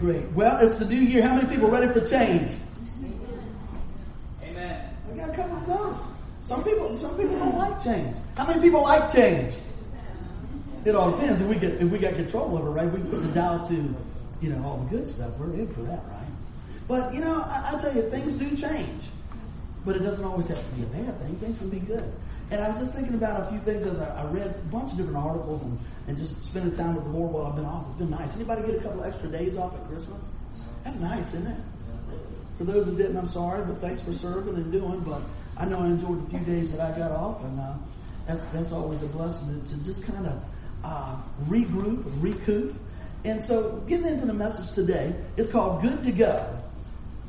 great, great. Well, it's the new year. How many people ready for change? Amen. We got a couple of those. Some people, some people don't like change. How many people like change? It all depends. If we get, if we got control over it, right? We put the dial to, you know, all the good stuff. We're in for that, right? But you know, I, I tell you, things do change, but it doesn't always have to be a bad thing. Things can be good. And I was just thinking about a few things as I, I read a bunch of different articles and, and just spending time with the Lord while I've been off. It's been nice. Anybody get a couple extra days off at Christmas? That's nice, isn't it? For those that didn't, I'm sorry, but thanks for serving and doing. But I know I enjoyed the few days that I got off, and uh, that's that's always a blessing to, to just kind of uh, regroup, recoup. And so, getting into the message today it's called "Good to Go."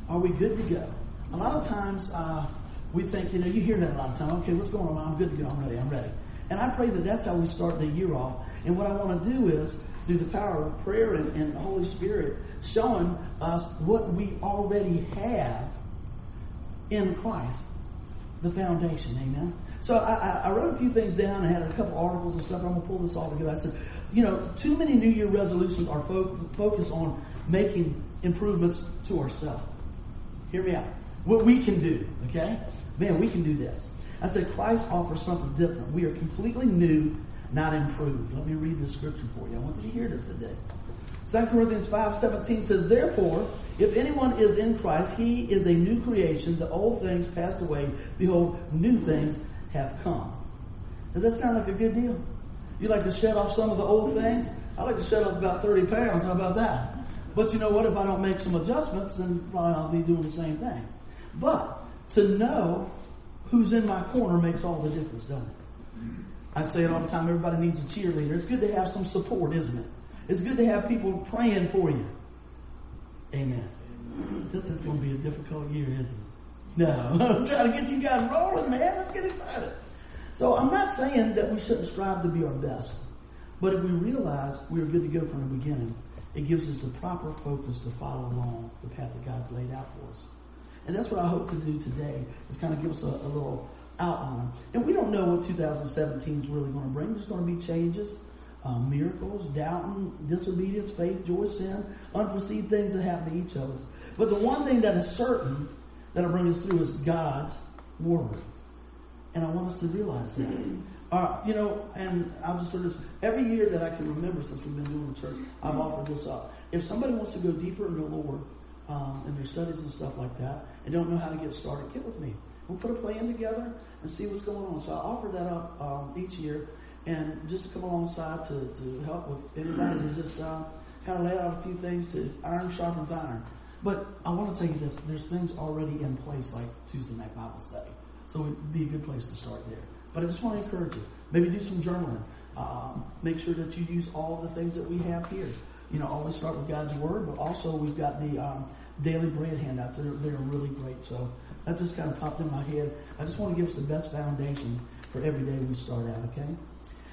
Are we good to go? A lot of times uh, we think, you know, you hear that a lot of times. Okay, what's going on? I'm good to go. I'm ready. I'm ready. And I pray that that's how we start the year off. And what I want to do is, through the power of prayer and, and the Holy Spirit, showing us what we already have in Christ, the foundation. Amen. So I, I wrote a few things down and had a couple articles and stuff. I'm going to pull this all together. I said, you know, too many New Year resolutions are fo- focused on making improvements to ourselves. Hear me out. What we can do, okay? Man, we can do this. I said Christ offers something different. We are completely new, not improved. Let me read the scripture for you. I want you to hear this today. 2 Corinthians 5.17 says, Therefore, if anyone is in Christ, he is a new creation. The old things passed away. Behold, new things have come. Does that sound like a good deal? You like to shed off some of the old things? I like to shed off about 30 pounds. How about that? But you know what? If I don't make some adjustments, then probably I'll be doing the same thing. But to know who's in my corner makes all the difference, doesn't it? I say it all the time. Everybody needs a cheerleader. It's good to have some support, isn't it? It's good to have people praying for you. Amen. This is going to be a difficult year, isn't it? No, I'm trying to get you guys rolling, man. Let's get excited. So I'm not saying that we shouldn't strive to be our best, but if we realize we are good to go from the beginning, it gives us the proper focus to follow along the path that God's laid out for us. And that's what I hope to do today, is kind of give us a, a little outline. And we don't know what 2017 is really going to bring. There's going to be changes, um, miracles, doubting, disobedience, faith, joy, sin, unforeseen things that happen to each of us. But the one thing that is certain that'll bring us through is God's Word. And I want us to realize that. Uh, you know, and I'll just sort of, every year that I can remember since we've been doing the church, I've offered this up. If somebody wants to go deeper in the Lord, um, in their studies and stuff like that, and don't know how to get started, get with me. We'll put a plan together and see what's going on. So I offer that up um, each year, and just to come alongside to, to help with anybody to just uh, kind of lay out a few things to iron sharpens iron. But I want to tell you this: there's things already in place, like Tuesday night Bible study. So it'd be a good place to start there. But I just want to encourage you. Maybe do some journaling. Um, make sure that you use all the things that we have here. You know, always start with God's Word, but also we've got the um, daily bread handouts. They're, they're really great. So that just kind of popped in my head. I just want to give us the best foundation for every day we start out, okay?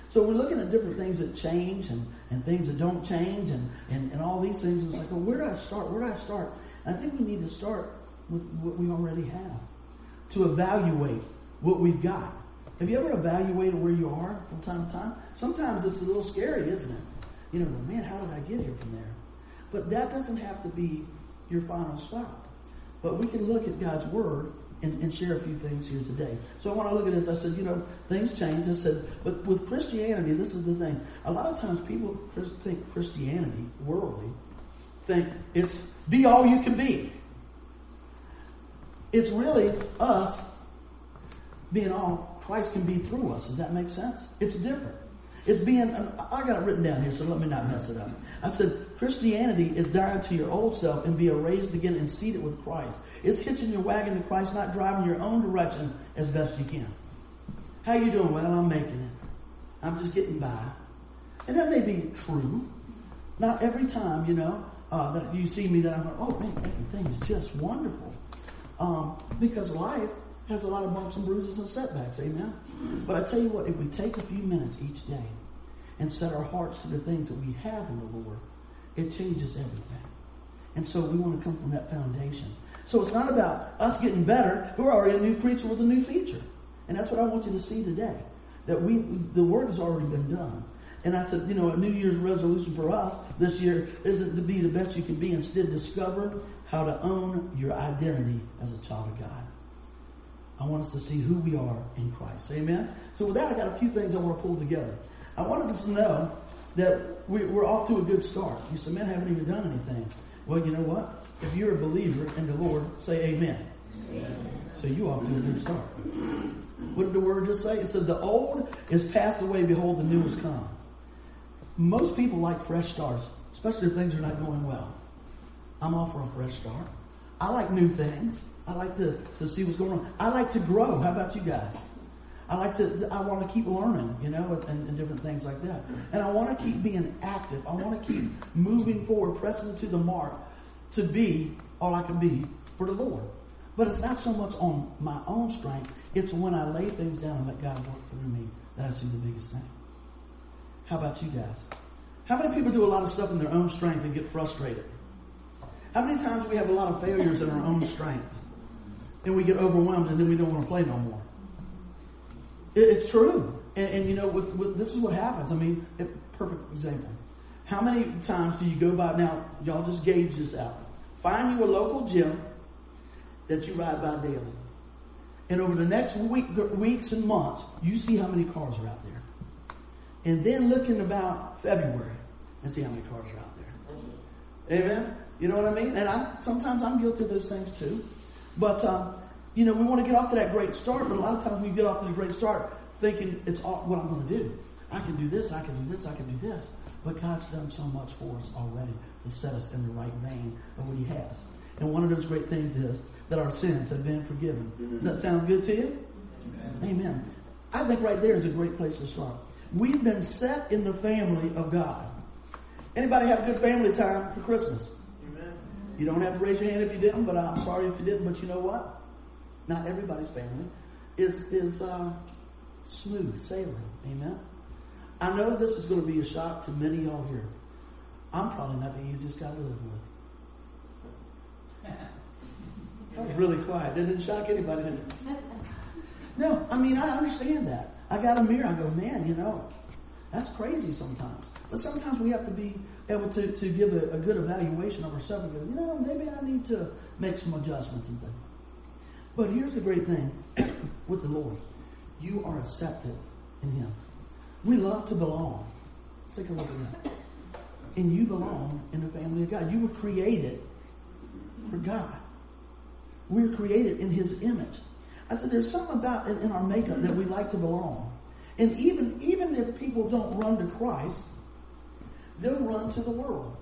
So we're looking at different things that change and, and things that don't change and, and, and all these things. And it's like, well, where do I start? Where do I start? And I think we need to start with what we already have to evaluate what we've got. Have you ever evaluated where you are from time to time? Sometimes it's a little scary, isn't it? You know, man, how did I get here from there? But that doesn't have to be your final stop. But we can look at God's Word and, and, share a few things here today. So I want to look at this. I said, you know, things change. I said, but with Christianity, this is the thing. A lot of times people think Christianity, worldly, think it's be all you can be. It's really us being all Christ can be through us. Does that make sense? It's different. It's being, I got it written down here, so let me not mess it up. I said, Christianity is dying to your old self and being raised again and seated with Christ. It's hitching your wagon to Christ, not driving your own direction as best you can. How you doing? Well, I'm making it. I'm just getting by. And that may be true. Not every time, you know, uh, that you see me that I'm like, oh man, everything is just wonderful. Um, because life has a lot of bumps and bruises and setbacks, amen? But I tell you what, if we take a few minutes each day and set our hearts to the things that we have in the Lord, it changes everything. And so we want to come from that foundation. So it's not about us getting better. We're already a new creature with a new feature. And that's what I want you to see today. That we, the work has already been done. And I said, you know, a New Year's resolution for us this year isn't to be the best you can be. Instead, discover how to own your identity as a child of God. I want us to see who we are in Christ. Amen? So with that, I got a few things I want to pull together. I wanted us to know that we're off to a good start. You said, man, I haven't even done anything. Well, you know what? If you're a believer in the Lord, say amen. amen. So you off to a good start. What did the word just say? It said, the old is passed away, behold, the new has come. Most people like fresh starts, especially if things are not going well. I'm all for a fresh start. I like new things. I like to, to see what's going on. I like to grow. How about you guys? I like to, I want to keep learning, you know, and, and different things like that. And I want to keep being active. I want to keep moving forward, pressing to the mark to be all I can be for the Lord. But it's not so much on my own strength. It's when I lay things down and let God work through me that I see the biggest thing. How about you guys? How many people do a lot of stuff in their own strength and get frustrated? How many times we have a lot of failures in our own strength? And we get overwhelmed and then we don't want to play no more. It's true. And, and you know, with, with, this is what happens. I mean, perfect example. How many times do you go by, now, y'all just gauge this out. Find you a local gym that you ride by daily. And over the next week, weeks and months, you see how many cars are out there. And then look in about February and see how many cars are out there. Amen? You know what I mean? And I, sometimes I'm guilty of those things too. But, um, you know, we want to get off to that great start, but a lot of times we get off to the great start thinking it's all, what I'm going to do. I can do this, I can do this, I can do this. But God's done so much for us already to set us in the right vein of what He has. And one of those great things is that our sins have been forgiven. Does that sound good to you? Amen. Amen. I think right there is a great place to start. We've been set in the family of God. Anybody have a good family time for Christmas? You don't have to raise your hand if you didn't, but I'm sorry if you didn't. But you know what? Not everybody's family is is uh, smooth sailing. Amen. I know this is going to be a shock to many of y'all here. I'm probably not the easiest guy to live with. That was really quiet. That didn't shock anybody, did it? No, I mean, I understand that. I got a mirror. I go, man, you know, that's crazy sometimes. But sometimes we have to be able to, to give a, a good evaluation of ourselves and go, you know, maybe I need to make some adjustments and things. But here's the great thing with the Lord. You are accepted in Him. We love to belong. Let's take a look at that. And you belong in the family of God. You were created for God. We're created in His image. I said, there's something about it in our makeup that we like to belong. And even, even if people don't run to Christ, they'll run to the world.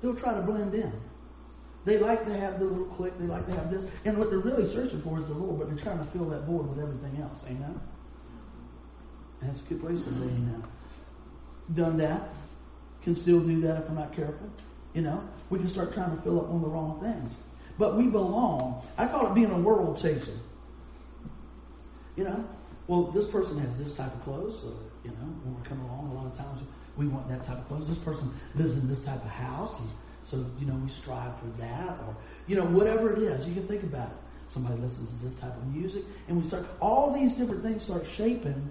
They'll try to blend in. They like to have the little clique. They like to have this. And what they're really searching for is the Lord, but they're trying to fill that void with everything else. Amen? That's a good place to say amen. Done that. Can still do that if we're not careful. You know, we can start trying to fill up on the wrong things. But we belong. I call it being a world chaser. You know, well, this person has this type of clothes, so, you know, when we come along, a lot of times we want that type of clothes. This person lives in this type of house, and so, you know, we strive for that, or, you know, whatever it is, you can think about it. Somebody listens to this type of music, and we start, all these different things start shaping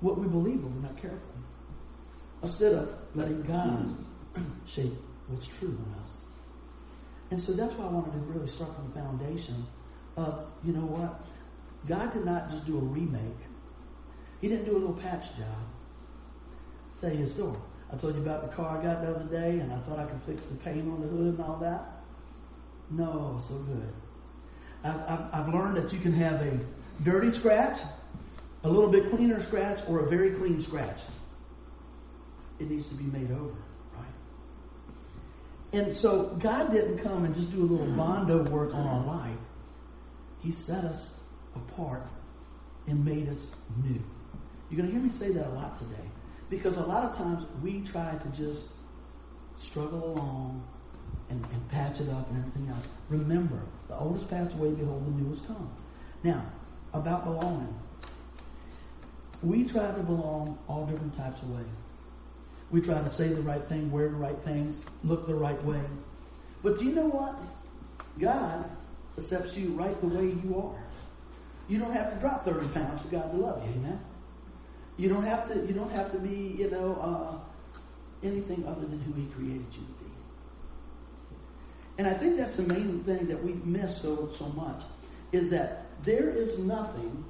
what we believe if we're not careful. Instead of letting God shape what's true in us. And so that's why I wanted to really start from the foundation of, you know what? God did not just do a remake. He didn't do a little patch job. Tell you a story. I told you about the car I got the other day and I thought I could fix the paint on the hood and all that. No, so good. I've, I've learned that you can have a dirty scratch, a little bit cleaner scratch, or a very clean scratch. It needs to be made over, right? And so God didn't come and just do a little bondo work on our life. He set us apart and made us new. You're going to hear me say that a lot today. Because a lot of times we try to just struggle along and, and patch it up and everything else. Remember, the oldest passed away, behold, the new has come. Now, about belonging. We try to belong all different types of ways. We try to say the right thing, wear the right things, look the right way. But do you know what? God accepts you right the way you are. You don't have to drop 30 pounds for God to love you, amen? You don't have to. You don't have to be. You know uh, anything other than who He created you to be. And I think that's the main thing that we miss so so much is that there is nothing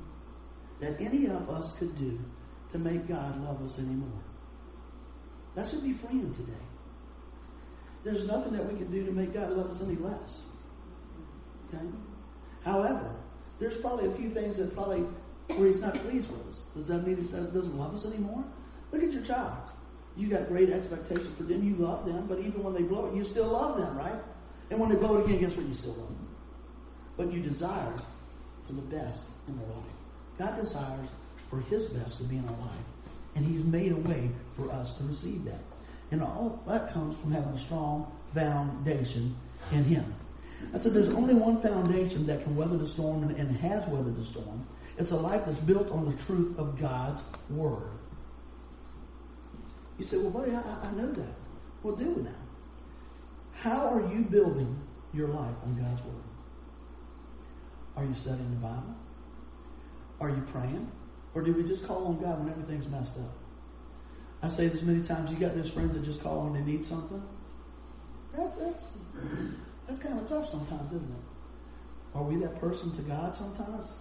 that any of us could do to make God love us anymore. That should be freeing today. There's nothing that we can do to make God love us any less. Okay? However, there's probably a few things that probably where he's not pleased with us. Does that mean he doesn't love us anymore? Look at your child. You got great expectations for them. You love them, but even when they blow it, you still love them, right? And when they blow it again, guess what? You still love them. But you desire for the best in their life. God desires for His best to be in our life. And He's made a way for us to receive that. And all that comes from having a strong foundation in Him. I said there's only one foundation that can weather the storm and, and has weathered the storm. It's a life that's built on the truth of God's Word. You say, well, buddy, I, I know that. Well, do it now. How are you building your life on God's Word? Are you studying the Bible? Are you praying? Or do we just call on God when everything's messed up? I say this many times, you got those friends that just call when they need something? That, that's, that's kind of tough sometimes, isn't it? Are we that person to God sometimes?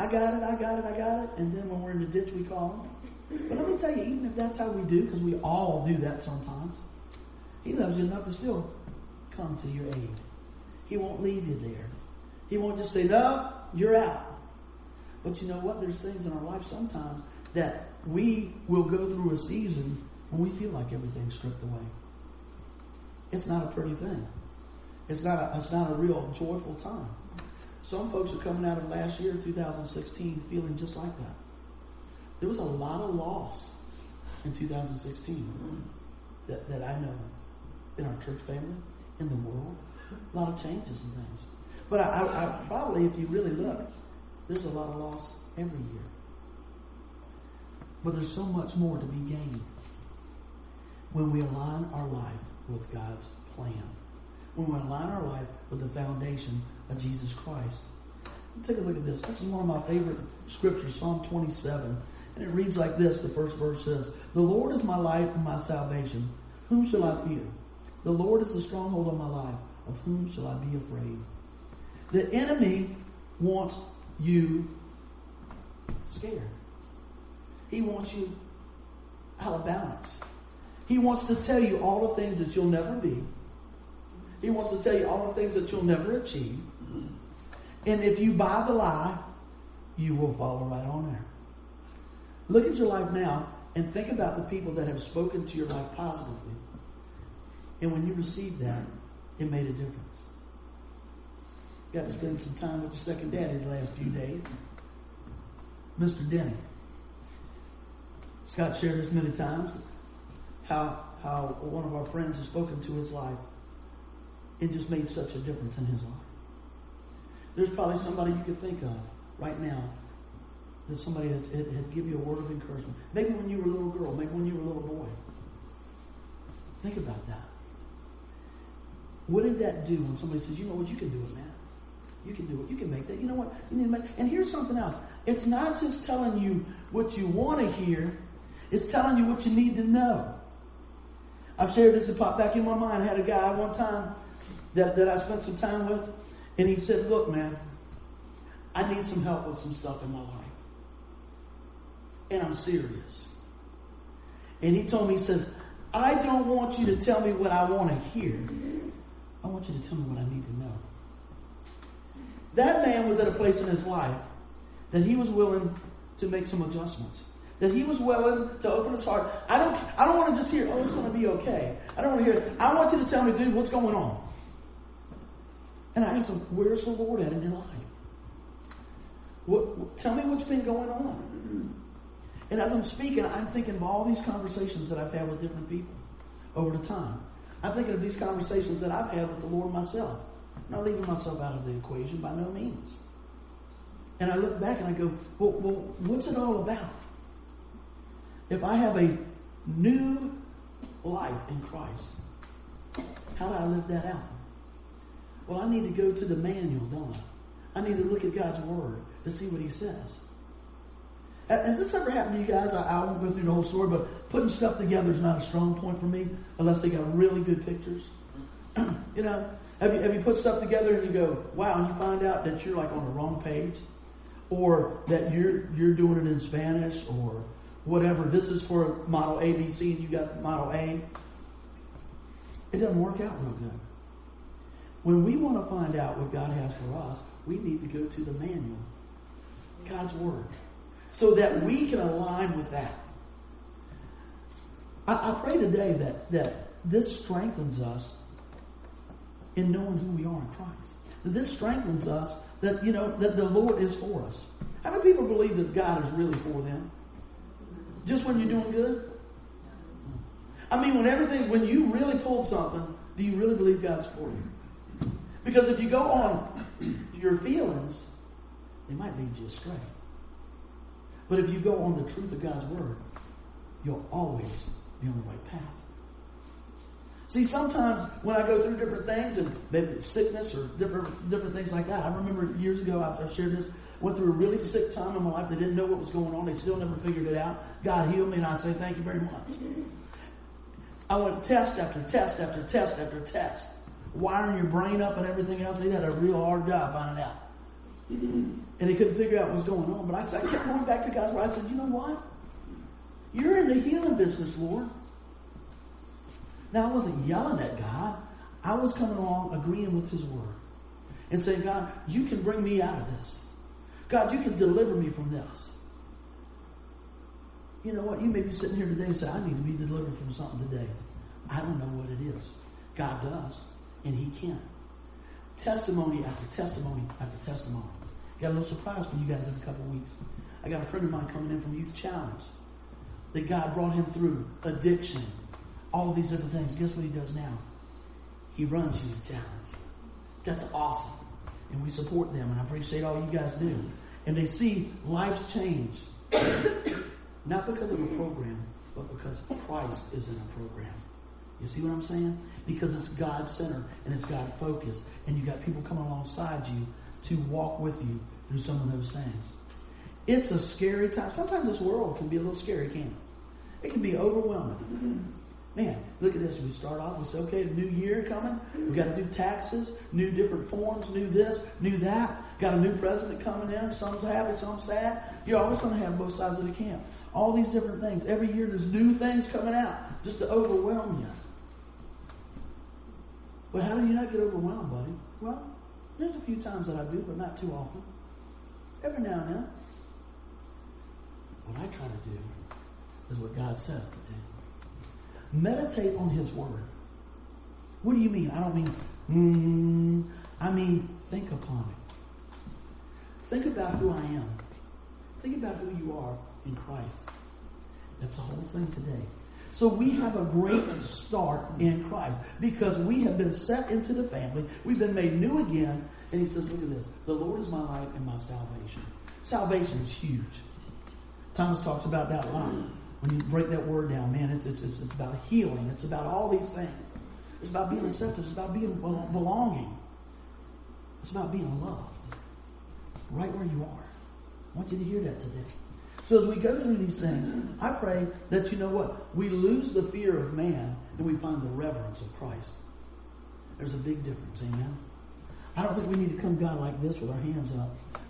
I got it, I got it, I got it. And then when we're in the ditch, we call him. But let me tell you, even if that's how we do, because we all do that sometimes, he loves you enough to still come to your aid. He won't leave you there. He won't just say, no, you're out. But you know what? There's things in our life sometimes that we will go through a season when we feel like everything's stripped away. It's not a pretty thing. It's not a, it's not a real joyful time. Some folks are coming out of last year, 2016, feeling just like that. There was a lot of loss in 2016 that, that I know in our church family, in the world. A lot of changes and things. But I, I, I probably, if you really look, there's a lot of loss every year. But there's so much more to be gained when we align our life with God's plan. We align our life with the foundation of Jesus Christ. Take a look at this. This is one of my favorite scriptures, Psalm 27. And it reads like this. The first verse says, The Lord is my light and my salvation. Whom shall I fear? The Lord is the stronghold of my life. Of whom shall I be afraid? The enemy wants you scared. He wants you out of balance. He wants to tell you all the things that you'll never be. He wants to tell you all the things that you'll never achieve. And if you buy the lie, you will follow right on there. Look at your life now and think about the people that have spoken to your life positively. And when you received that, it made a difference. Got to spend some time with your second daddy the last few days. Mr. Denny. Scott shared this many times how how one of our friends has spoken to his life. It just made such a difference in his life. There's probably somebody you could think of right now that somebody had, had, had give you a word of encouragement. Maybe when you were a little girl, maybe when you were a little boy. Think about that. What did that do when somebody says, you know what, you can do it, man. You can do it. You can make that. You know what? You make. And here's something else. It's not just telling you what you want to hear. It's telling you what you need to know. I've shared this. It popped back in my mind. I had a guy one time that, that I spent some time with, and he said, "Look, man, I need some help with some stuff in my life, and I'm serious." And he told me, he says, "I don't want you to tell me what I want to hear. I want you to tell me what I need to know." That man was at a place in his life that he was willing to make some adjustments. That he was willing to open his heart. I don't, I don't want to just hear, oh, it's going to be okay. I don't want to hear. I want you to tell me, dude, what's going on? And I asked him, where's the Lord at in your life? What, what, tell me what's been going on. And as I'm speaking, I'm thinking of all these conversations that I've had with different people over the time. I'm thinking of these conversations that I've had with the Lord myself. I'm not leaving myself out of the equation by no means. And I look back and I go, well, well, what's it all about? If I have a new life in Christ, how do I live that out? Well, I need to go to the manual, don't I? I need to look at God's Word to see what He says. Has this ever happened to you guys? I, I won't go through the whole story, but putting stuff together is not a strong point for me unless they got really good pictures. you know, have you, have you put stuff together and you go, wow, and you find out that you're like on the wrong page or that you're, you're doing it in Spanish or whatever. This is for model ABC and you got model A. It doesn't work out real good. When we want to find out what God has for us, we need to go to the manual, God's Word, so that we can align with that. I, I pray today that, that this strengthens us in knowing who we are in Christ. That this strengthens us that, you know, that the Lord is for us. How many people believe that God is really for them? Just when you're doing good? I mean, when everything, when you really pulled something, do you really believe God's for you? Because if you go on your feelings, they might lead you astray. But if you go on the truth of God's Word, you'll always be on the right path. See, sometimes when I go through different things and maybe sickness or different different things like that, I remember years ago after I've shared this. Went through a really sick time in my life. They didn't know what was going on. They still never figured it out. God healed me, and I say thank you very much. I went test after test after test after test, wiring your brain up and everything else. He had a real hard job finding out, and he couldn't figure out what was going on. But I, I kept going back to God's word. I said, you know what? You're in the healing business, Lord. Now, I wasn't yelling at God. I was coming along agreeing with His word and saying, God, you can bring me out of this. God, you can deliver me from this. You know what? You may be sitting here today and say, I need to be delivered from something today. I don't know what it is. God does, and He can. Testimony after testimony after testimony. Got a little surprise for you guys in a couple weeks. I got a friend of mine coming in from Youth Challenge that God brought him through addiction, all these different things. Guess what he does now? He runs Youth Challenge. That's awesome. And we support them, and I appreciate all you guys do. And they see lives change. Not because of a program, but because Christ is in a program. You see what I'm saying? Because it's God centered and it's God focused, and you got people coming alongside you to walk with you through some of those things. It's a scary time. Sometimes this world can be a little scary, can't it? It can be overwhelming. Man, look at this. We start off, we say, okay, new year coming. We've got do taxes, new different forms, new this, new that. Got a new president coming in. Some's happy, some's sad. You're always going to have both sides of the camp. All these different things. Every year there's new things coming out just to overwhelm you. But how do you not get overwhelmed, buddy? Well, there's a few times that I do, but not too often. Every now and then. What I try to do is what God says to do. Meditate on His Word. What do you mean? I don't mean, mm, I mean, think upon it. Think about who I am. Think about who you are in Christ. That's the whole thing today. So we have a great start in Christ because we have been set into the family. We've been made new again. And he says, look at this. The Lord is my light and my salvation. Salvation is huge. Thomas talks about that line. When you break that word down, man, it's, it's, it's about healing. It's about all these things. It's about being accepted. It's about being belonging. It's about being loved. Right where you are. I want you to hear that today. So as we go through these things, I pray that you know what? We lose the fear of man and we find the reverence of Christ. There's a big difference, amen? I don't think we need to come God like this with our hands up,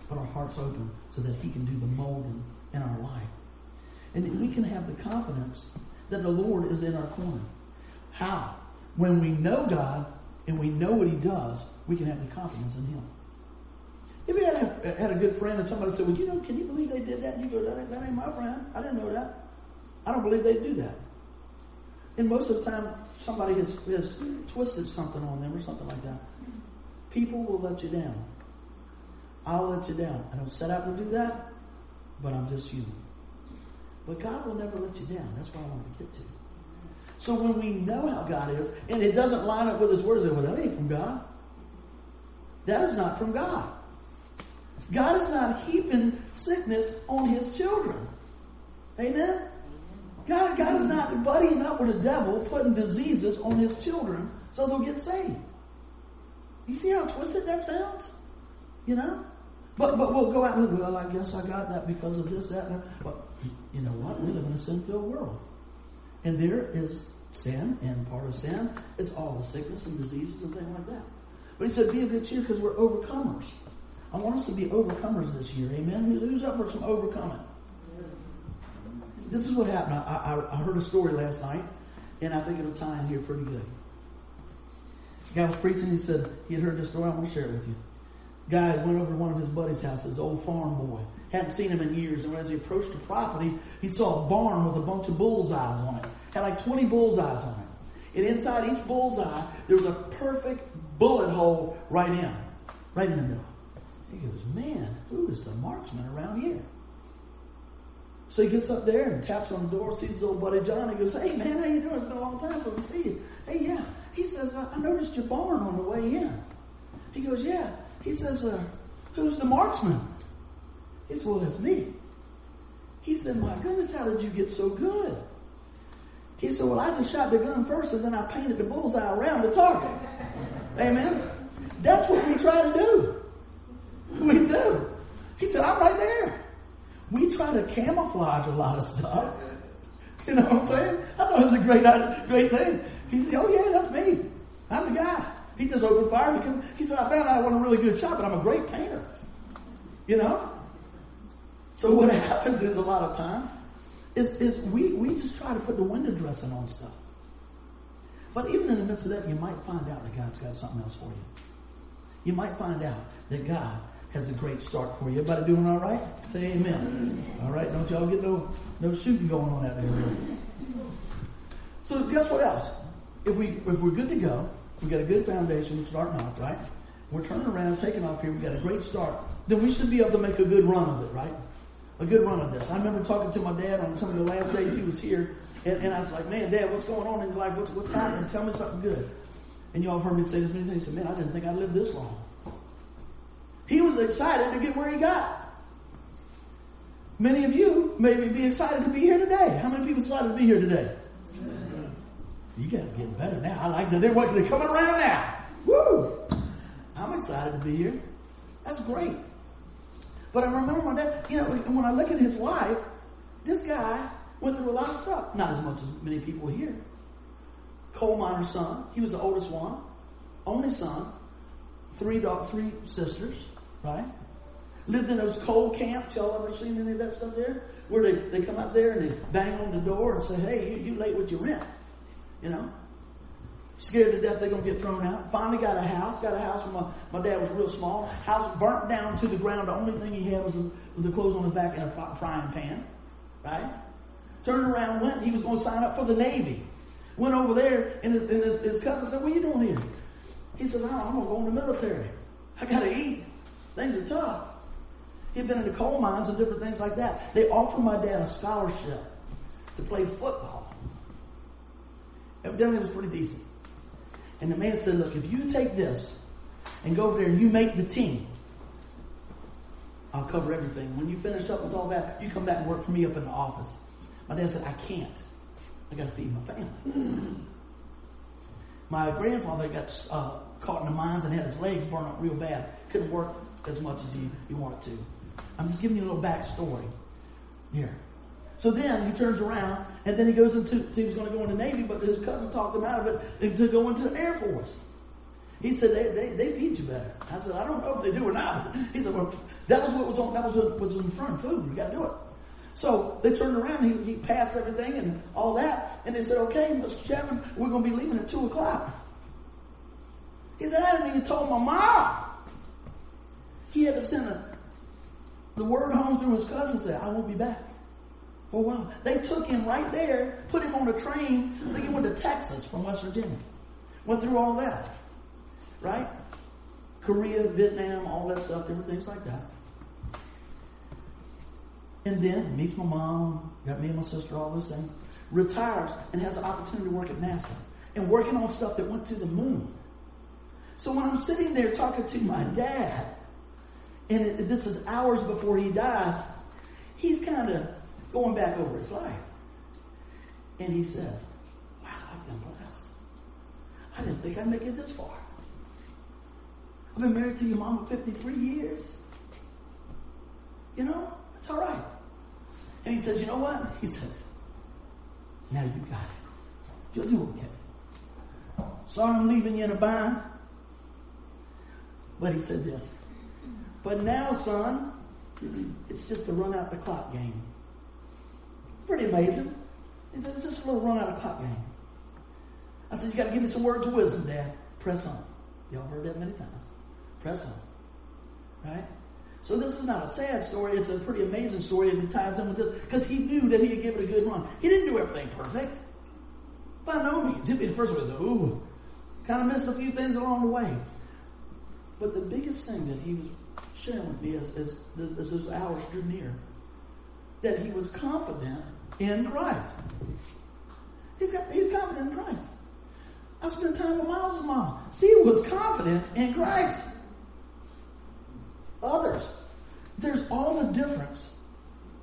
but our hearts open so that He can do the molding in our life. And that we can have the confidence that the Lord is in our corner. How? When we know God and we know what He does, we can have the confidence in Him. If you had a, had a good friend and somebody said, well, you know, can you believe they did that? And you go, that ain't, that ain't my friend. I didn't know that. I don't believe they'd do that. And most of the time, somebody has, has twisted something on them or something like that. People will let you down. I'll let you down. I don't set out to do that, but I'm just human. But God will never let you down. That's what I want to get to. So when we know how God is, and it doesn't line up with His words, well, that ain't from God. That is not from God. God is not heaping sickness on His children. Amen? God, God is not buddying up with the devil, putting diseases on His children so they'll get saved. You see how twisted that sounds? You know? But but we'll go out and well, I guess I got that because of this, that, and that. But you know what? We live in a sin-filled world, and there is sin, and part of sin is all the sickness and diseases and things like that. But he said, "Be of good cheer, because we're overcomers." I want us to be overcomers this year. Amen. Who's up for some overcoming? This is what happened. I, I, I heard a story last night, and I think it'll tie in here pretty good. The guy was preaching. He said he had heard this story. I want to share it with you. Guy went over to one of his buddy's house, his old farm boy. Hadn't seen him in years. And as he approached the property, he saw a barn with a bunch of bullseyes on it. Had like 20 bullseyes on it. And inside each bullseye, there was a perfect bullet hole right in. Right in the middle. He goes, man, who is the marksman around here? So he gets up there and taps on the door, sees his old buddy John. He goes, hey man, how you doing? It's been a long time since I see you. Hey, yeah. He says, I noticed your barn on the way in. He goes, yeah. He says, uh, who's the marksman? He says, well, that's me. He said, my goodness, how did you get so good? He said, well, I just shot the gun first and then I painted the bullseye around the target. Amen. That's what we try to do. We do. He said, I'm right there. We try to camouflage a lot of stuff. You know what I'm saying? I thought it was a great, great thing. He said, oh yeah, that's me. I'm the guy. He just opened fire. He, he said, I found out I wasn't a really good shot, but I'm a great painter. You know? So what happens is a lot of times is, is we, we just try to put the window dressing on stuff. But even in the midst of that, you might find out that God's got something else for you. You might find out that God has a great start for you. Everybody doing all right? Say amen. All right, don't y'all get no no shooting going on out there. So guess what else? If we if we're good to go, we got a good foundation, we're starting off, right? We're turning around, taking off here, we got a great start. Then we should be able to make a good run of it, right? A good run of this. I remember talking to my dad on some of the last days he was here, and, and I was like, man, Dad, what's going on in your life? What's, what's happening? Tell me something good. And y'all heard me say this many times. He said, man, I didn't think I'd live this long. He was excited to get where he got. Many of you may be excited to be here today. How many people excited to be here today? You guys getting better now. I like that. They're, they're coming around now. Woo! I'm excited to be here. That's great. But I remember my dad, you know, when I look at his wife, this guy went through a lot of stuff. Not as much as many people here. Coal miner's son. He was the oldest one. Only son. Three, dog, three sisters right? Lived in those coal camps. Y'all ever seen any of that stuff there? Where they, they come out there and they bang on the door and say, hey, you, you late with your rent. You know? Scared to death they're going to get thrown out. Finally got a house. Got a house when my, my dad was real small. House burnt down to the ground. The only thing he had was the, was the clothes on his back and a frying pan. Right? Turned around, went. He was going to sign up for the Navy. Went over there and his, and his, his cousin said, what are you doing here? He oh, I'm going to go in the military. I got to eat. Things are tough. He'd been in the coal mines and different things like that. They offered my dad a scholarship to play football. Evidently it was pretty decent. And the man said, look, if you take this and go over there and you make the team, I'll cover everything. When you finish up with all that, you come back and work for me up in the office. My dad said, I can't. I got to feed my family. my grandfather got uh, caught in the mines and had his legs burned up real bad. Couldn't work as much as you, you want to. I'm just giving you a little backstory here. So then he turns around and then he goes into, he was going to go in the Navy, but his cousin talked him out of it to go into the Air Force. He said, they, they, they feed you better. I said, I don't know if they do or not. He said, well, that was what was on, that was what was in front, of food. You gotta do it. So they turned around, he, he passed everything and all that, and they said, okay, Mr. Chapman, we're gonna be leaving at two o'clock. He said, I didn't even tell my mom. He had to send a, the word home through his cousin said, I won't be back for a while. They took him right there, put him on a train. I he went to Texas from West Virginia. Went through all that. Right? Korea, Vietnam, all that stuff, different things like that. And then meets my mom, got me and my sister, all those things. Retires and has an opportunity to work at NASA and working on stuff that went to the moon. So when I'm sitting there talking to my dad, and it, this is hours before he dies, he's kind of going back over his life. And he says, Wow, I've been blessed. I didn't think I'd make it this far. I've been married to your mama 53 years. You know, it's all right. And he says, you know what? He says, now you got it. You'll do okay. Sorry I'm leaving you in a bind. But he said this. But now, son, it's just a run out the clock game. Pretty amazing. He it's just a little run out the clock game. I said, you got to give me some words of wisdom, Dad. Press on. Y'all heard that many times. Press on. Right? So this is not a sad story. It's a pretty amazing story, and it ties in with this because he knew that he had given a good run. He didn't do everything perfect, by no means. He'd be The first one was, ooh, kind of missed a few things along the way. But the biggest thing that he was sharing with me as, as, as hours drew near, that he was confident in Christ. He's got, he's confident in Christ. I spent time with Miles' mom. She was confident in Christ others. There's all the difference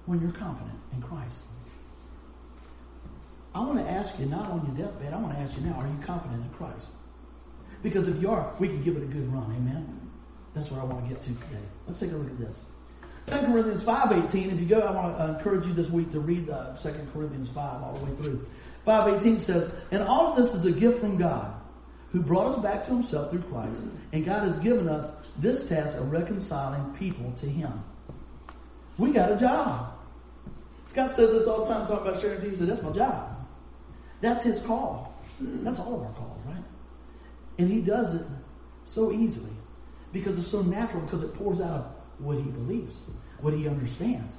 when you're confident in Christ. I want to ask you, not on your deathbed, I want to ask you now, are you confident in Christ? Because if you are, we can give it a good run. Amen? That's where I want to get to today. Let's take a look at this. 2 Corinthians 5.18, if you go, I want to encourage you this week to read uh, 2 Corinthians 5 all the way through. 5.18 says, And all of this is a gift from God who brought us back to himself through Christ, and God has given us this task of reconciling people to him. We got a job. Scott says this all the time, talking about sharing Jesus. That's my job. That's his call. That's all of our calls, right? And he does it so easily because it's so natural because it pours out of what he believes, what he understands.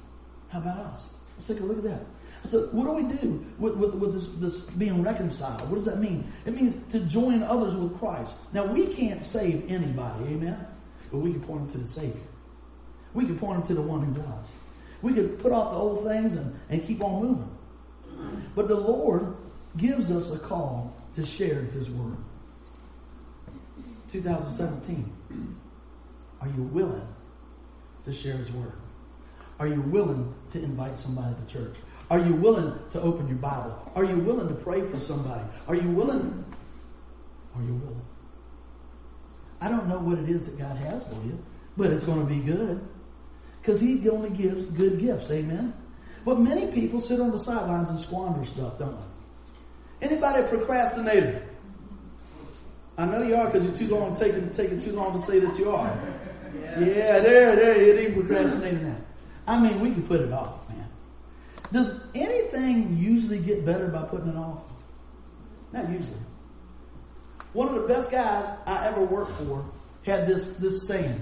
How about us? Let's take a look at that. So what do we do with, with, with this, this being reconciled? What does that mean? It means to join others with Christ. Now we can't save anybody, amen? But we can point them to the Savior. We can point them to the one who does. We could put off the old things and, and keep on moving. But the Lord gives us a call to share His Word. 2017. Are you willing to share His Word? Are you willing to invite somebody to church? Are you willing to open your Bible? Are you willing to pray for somebody? Are you willing? Are you willing? I don't know what it is that God has for you, but it's going to be good. Because He only gives good gifts. Amen? But many people sit on the sidelines and squander stuff, don't they? Anybody procrastinator? I know you are because you're too long taking taking too long to say that you are. Yeah, there, there, it ain't procrastinating now. I mean, we can put it off. Man. Does anything usually get better by putting it off? Not usually. One of the best guys I ever worked for had this, this saying.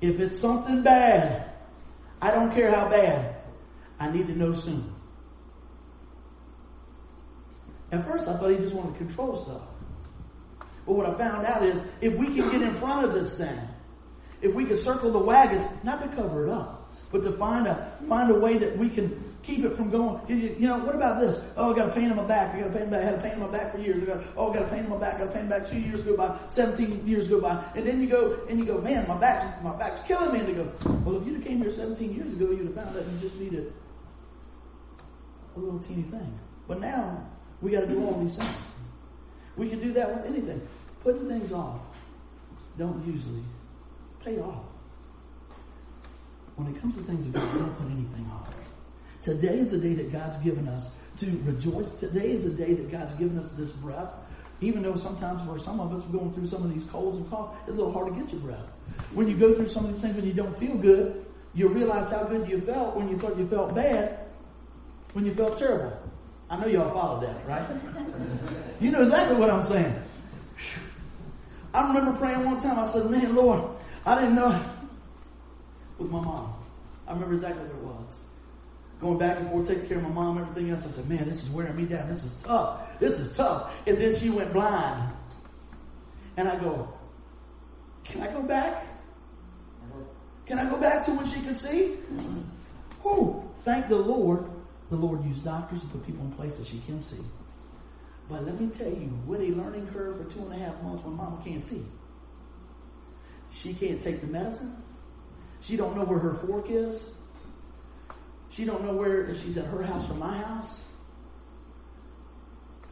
If it's something bad, I don't care how bad, I need to know soon. At first I thought he just wanted to control stuff. But what I found out is if we can get in front of this thing, if we could circle the wagons, not to cover it up, but to find a find a way that we can keep it from going. You know, what about this? Oh, I got a pain in my back. I got a pain in my back. I had a pain in my back for years. I got, oh, I got a pain in my back. I got a pain in my back. Two years go by. Seventeen years go by. And then you go and you go, man, my back's my back's killing me. And they go, well, if you'd have came here seventeen years ago, you'd have found that you just needed a little teeny thing. But now we got to do all these things. We can do that with anything. Putting things off don't usually off when it comes to things of God, don't put anything off. Today is the day that God's given us to rejoice. Today is the day that God's given us this breath. Even though sometimes for some of us going through some of these colds and coughs, it's a little hard to get your breath. When you go through some of these things when you don't feel good, you realize how good you felt when you thought you felt bad, when you felt terrible. I know y'all followed that, right? you know exactly what I'm saying. I remember praying one time, I said, man, Lord, I didn't know with my mom. I remember exactly what it was. Going back and forth, taking care of my mom, everything else. I said, man, this is wearing me down. This is tough. This is tough. And then she went blind. And I go, can I go back? Can I go back to when she could see? Whew. Thank the Lord. The Lord used doctors to put people in place that she can see. But let me tell you, with a learning curve for two and a half months when mama can't see. She can't take the medicine. She don't know where her fork is. She don't know where if she's at her house or my house.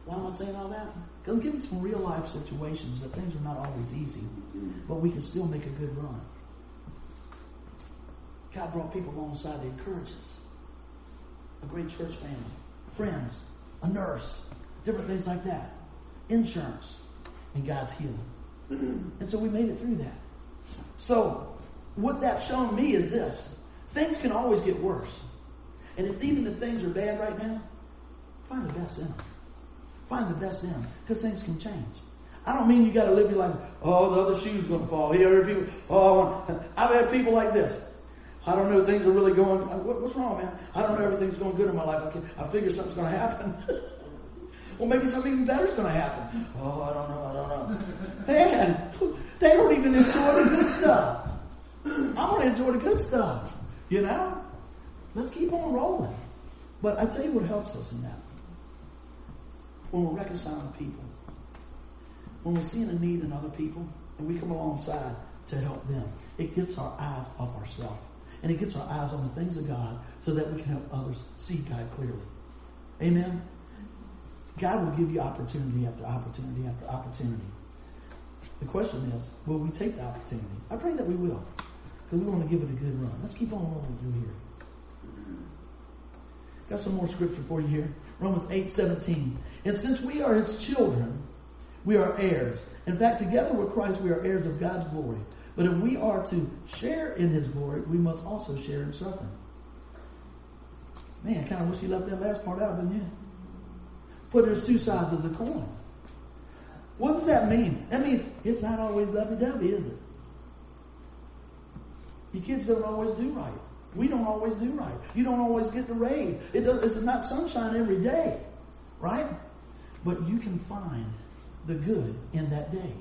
Why am I saying all that? Because I'm giving some real life situations that things are not always easy, but we can still make a good run. God brought people alongside to encourage us. A great church family, friends, a nurse, different things like that. Insurance, and God's healing. Mm-hmm. and so we made it through that. So, what that's shown me is this. Things can always get worse. And if, even if things are bad right now, find the best in them. Find the best in them. Because things can change. I don't mean you got to live your life. Oh, the other shoe's going to fall. Here people. Oh, I've had people like this. I don't know. Things are really going. What's wrong, man? I don't know. Everything's going good in my life. I, I figure something's going to happen. well, maybe something even better's going to happen. Oh, I don't know. I don't know. Man, they don't even enjoy the good stuff. I want to enjoy the good stuff. You know, let's keep on rolling. But I tell you what helps us in that. When we're reconciling people, when we're seeing a need in other people, and we come alongside to help them, it gets our eyes off ourselves. And it gets our eyes on the things of God so that we can help others see God clearly. Amen? God will give you opportunity after opportunity after opportunity. The question is, will we take the opportunity? I pray that we will. Because we want to give it a good run. Let's keep on rolling through here. Got some more scripture for you here. Romans 8, 17. And since we are his children, we are heirs. In fact, together with Christ, we are heirs of God's glory. But if we are to share in his glory, we must also share in suffering. Man, I kind of wish you left that last part out, didn't you? But there's two sides of the coin. What does that mean? That means it's not always lovey-dovey, is it? Your kids don't always do right. We don't always do right. You don't always get the raise. It does, it's not sunshine every day, right? But you can find the good in that day.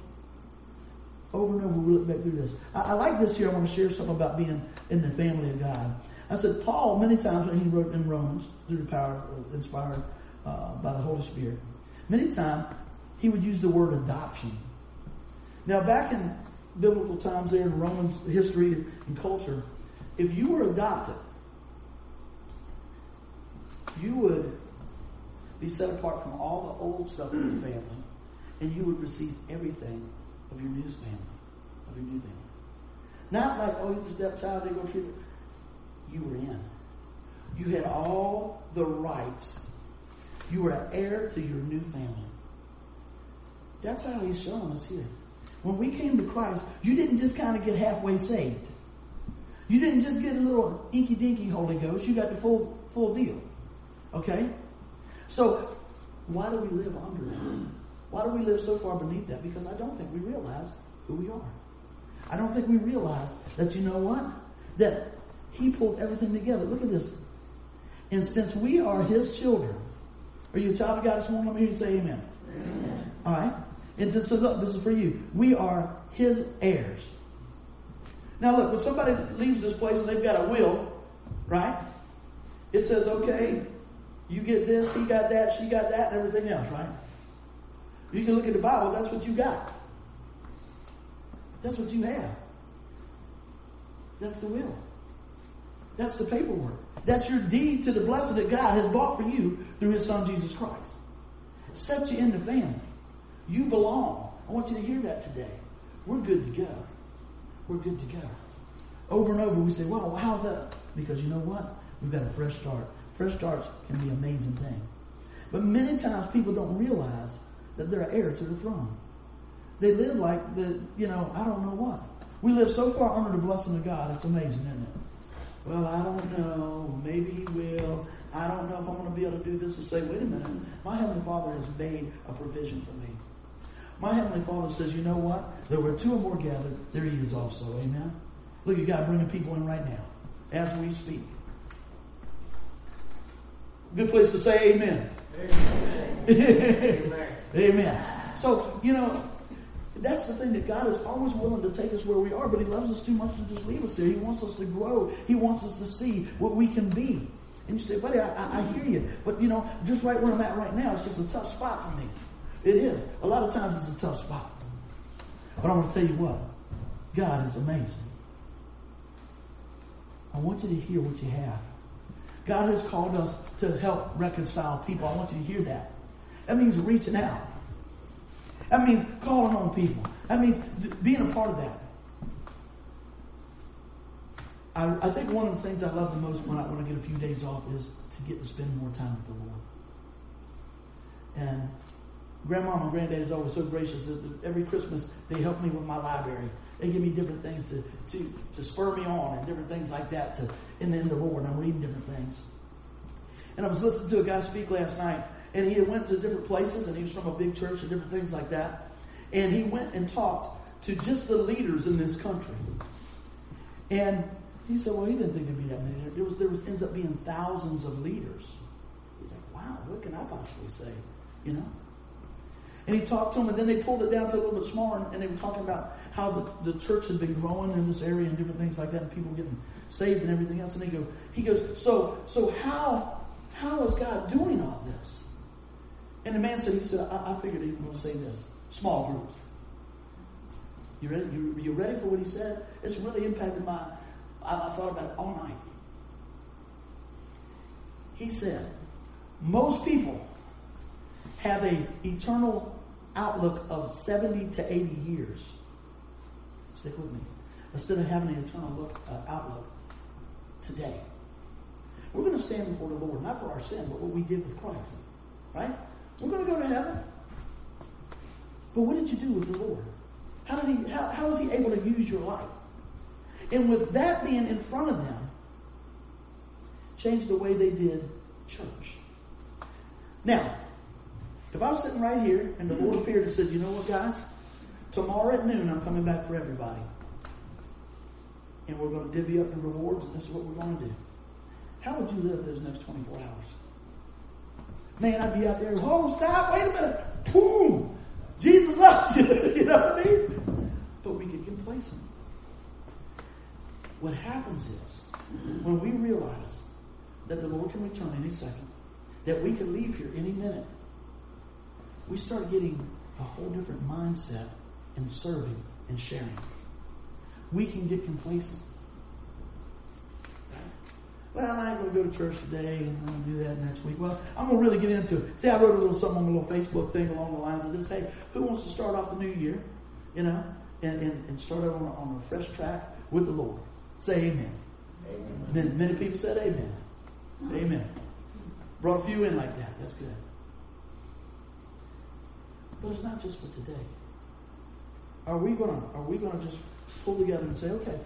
Over and over, we look back through this. I, I like this here. I want to share something about being in the family of God. I said, Paul, many times when he wrote in Romans, through the power, inspired uh, by the Holy Spirit, many times he would use the word adoption. Now, back in biblical times there in Romans history and culture, if you were adopted, you would be set apart from all the old stuff in your family, and you would receive everything of your new family, of your new family. Not like, oh, he's a stepchild, they're going to treat it. You were in. You had all the rights. You were an heir to your new family. That's how he's showing us here. When we came to Christ, you didn't just kind of get halfway saved. You didn't just get a little inky dinky Holy Ghost. You got the full full deal. Okay? So why do we live under that? Why do we live so far beneath that? Because I don't think we realize who we are. I don't think we realize that you know what? That he pulled everything together. Look at this. And since we are his children, are you a child of God this morning? Let me hear you say amen. amen. All right. And this, so look, this is for you. We are his heirs. Now look, when somebody leaves this place and they've got a will, right? It says, okay, you get this, he got that, she got that, and everything else, right? You can look at the Bible, that's what you got. That's what you have. That's the will. That's the paperwork. That's your deed to the blessing that God has bought for you through his son Jesus Christ. Set you in the family. You belong. I want you to hear that today. We're good to go. We're good to go. Over and over we say, well, how's that? Because you know what? We've got a fresh start. Fresh starts can be an amazing thing. But many times people don't realize that they're heir to the throne. They live like the, you know, I don't know what. We live so far under the blessing of God, it's amazing, isn't it? Well, I don't know. Maybe he will. I don't know if I'm going to be able to do this and say, wait a minute. My Heavenly Father has made a provision for me. My Heavenly Father says, you know what? There were two or more gathered, there He is also. Amen? Look, you got bringing people in right now as we speak. Good place to say amen. Amen. amen. So, you know, that's the thing that God is always willing to take us where we are, but He loves us too much to just leave us there. He wants us to grow. He wants us to see what we can be. And you say, buddy, I, I, I hear you. But, you know, just right where I'm at right now, it's just a tough spot for me. It is. A lot of times it's a tough spot. But I'm going to tell you what. God is amazing. I want you to hear what you have. God has called us to help reconcile people. I want you to hear that. That means reaching out. That means calling on people. That means being a part of that. I, I think one of the things I love the most when I when I get a few days off is to get to spend more time with the Lord. And grandma and granddad is always so gracious. Every Christmas they help me with my library. They give me different things to, to, to spur me on and different things like that to in the, in the Lord. I'm reading different things. And I was listening to a guy speak last night, and he went to different places, and he was from a big church and different things like that. And he went and talked to just the leaders in this country. And he said, well, he didn't think it'd be that many. There was, there was ends up being thousands of leaders. He's like, wow, what can I possibly say? You know? And he talked to them, and then they pulled it down to a little bit smaller, and they were talking about how the, the church had been growing in this area and different things like that, and people getting saved and everything else. And they go, he goes, so so how how is God doing all this? And the man said, he said, I, I figured he was going to say this: small groups. You ready? You, you ready for what he said? It's really impacted my. I, I thought about it all night. He said, most people have a eternal outlook of 70 to 80 years. Stick with me. Instead of having an eternal look, uh, outlook today. We're going to stand before the Lord, not for our sin, but what we did with Christ. Right? We're going to go to heaven. But what did you do with the Lord? How did he how, how was he able to use your life? And with that being in front of them, change the way they did church. Now, if I was sitting right here and the Lord appeared and said, you know what, guys? Tomorrow at noon, I'm coming back for everybody. And we're going to divvy up the rewards, and this is what we're going to do. How would you live those next 24 hours? Man, I'd be out there, oh, stop, wait a minute. Boom! Jesus loves you. you know what I mean? But we get complacent. What happens is, when we realize that the Lord can return any second, that we can leave here any minute, we start getting a whole different mindset in serving and sharing. We can get complacent. Well, I ain't going to go to church today, and I'm going to do that next week. Well, I'm going to really get into it. See, I wrote a little something on a little Facebook thing along the lines of this. Hey, who wants to start off the new year, you know, and, and, and start out on a, on a fresh track with the Lord? Say amen. amen. Many, many people said amen. Amen. Brought a few in like that. That's good. But it's not just for today. Are we gonna are we gonna just pull together and say, okay,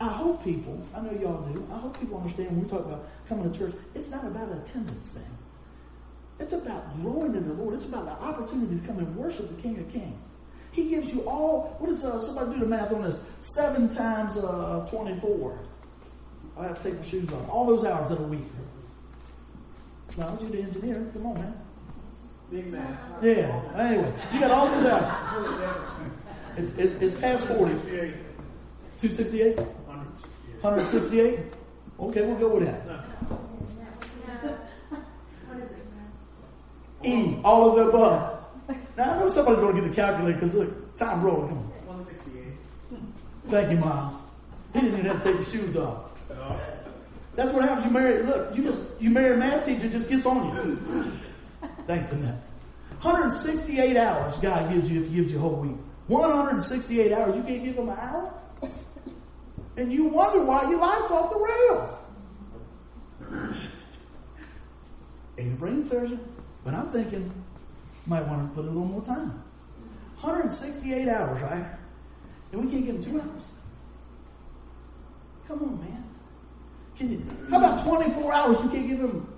I hope people, I know y'all do, I hope people understand when we talk about coming to church, it's not about an attendance thing. It's about growing in the Lord. It's about the opportunity to come and worship the King of Kings. He gives you all, what is, uh, somebody do the math on this, seven times uh, 24. I have to take my shoes off. All those hours in a week. Now, you the engineer. Come on, man. Big man. Yeah. Anyway, you got all this out. It's, it's, it's past 40. 268? 168? Okay, we'll go with that. E, all of the above. Now I know somebody's going to get the calculator because look, time rolling. Come on. 168. Thank you, Miles. He didn't even have to take his shoes off. That's what happens. You marry. Look, you just you marry a math teacher, just gets on you. Thanks to that. 168 hours God gives you if He gives you a whole week. 168 hours. You can't give Him an hour, and you wonder why your life's off the rails. Ain't a brain surgeon, but I'm thinking might want to put a little more time. 168 hours, right? And we can't give him two hours. Come on, man. Can you? How about 24 hours? You can't give him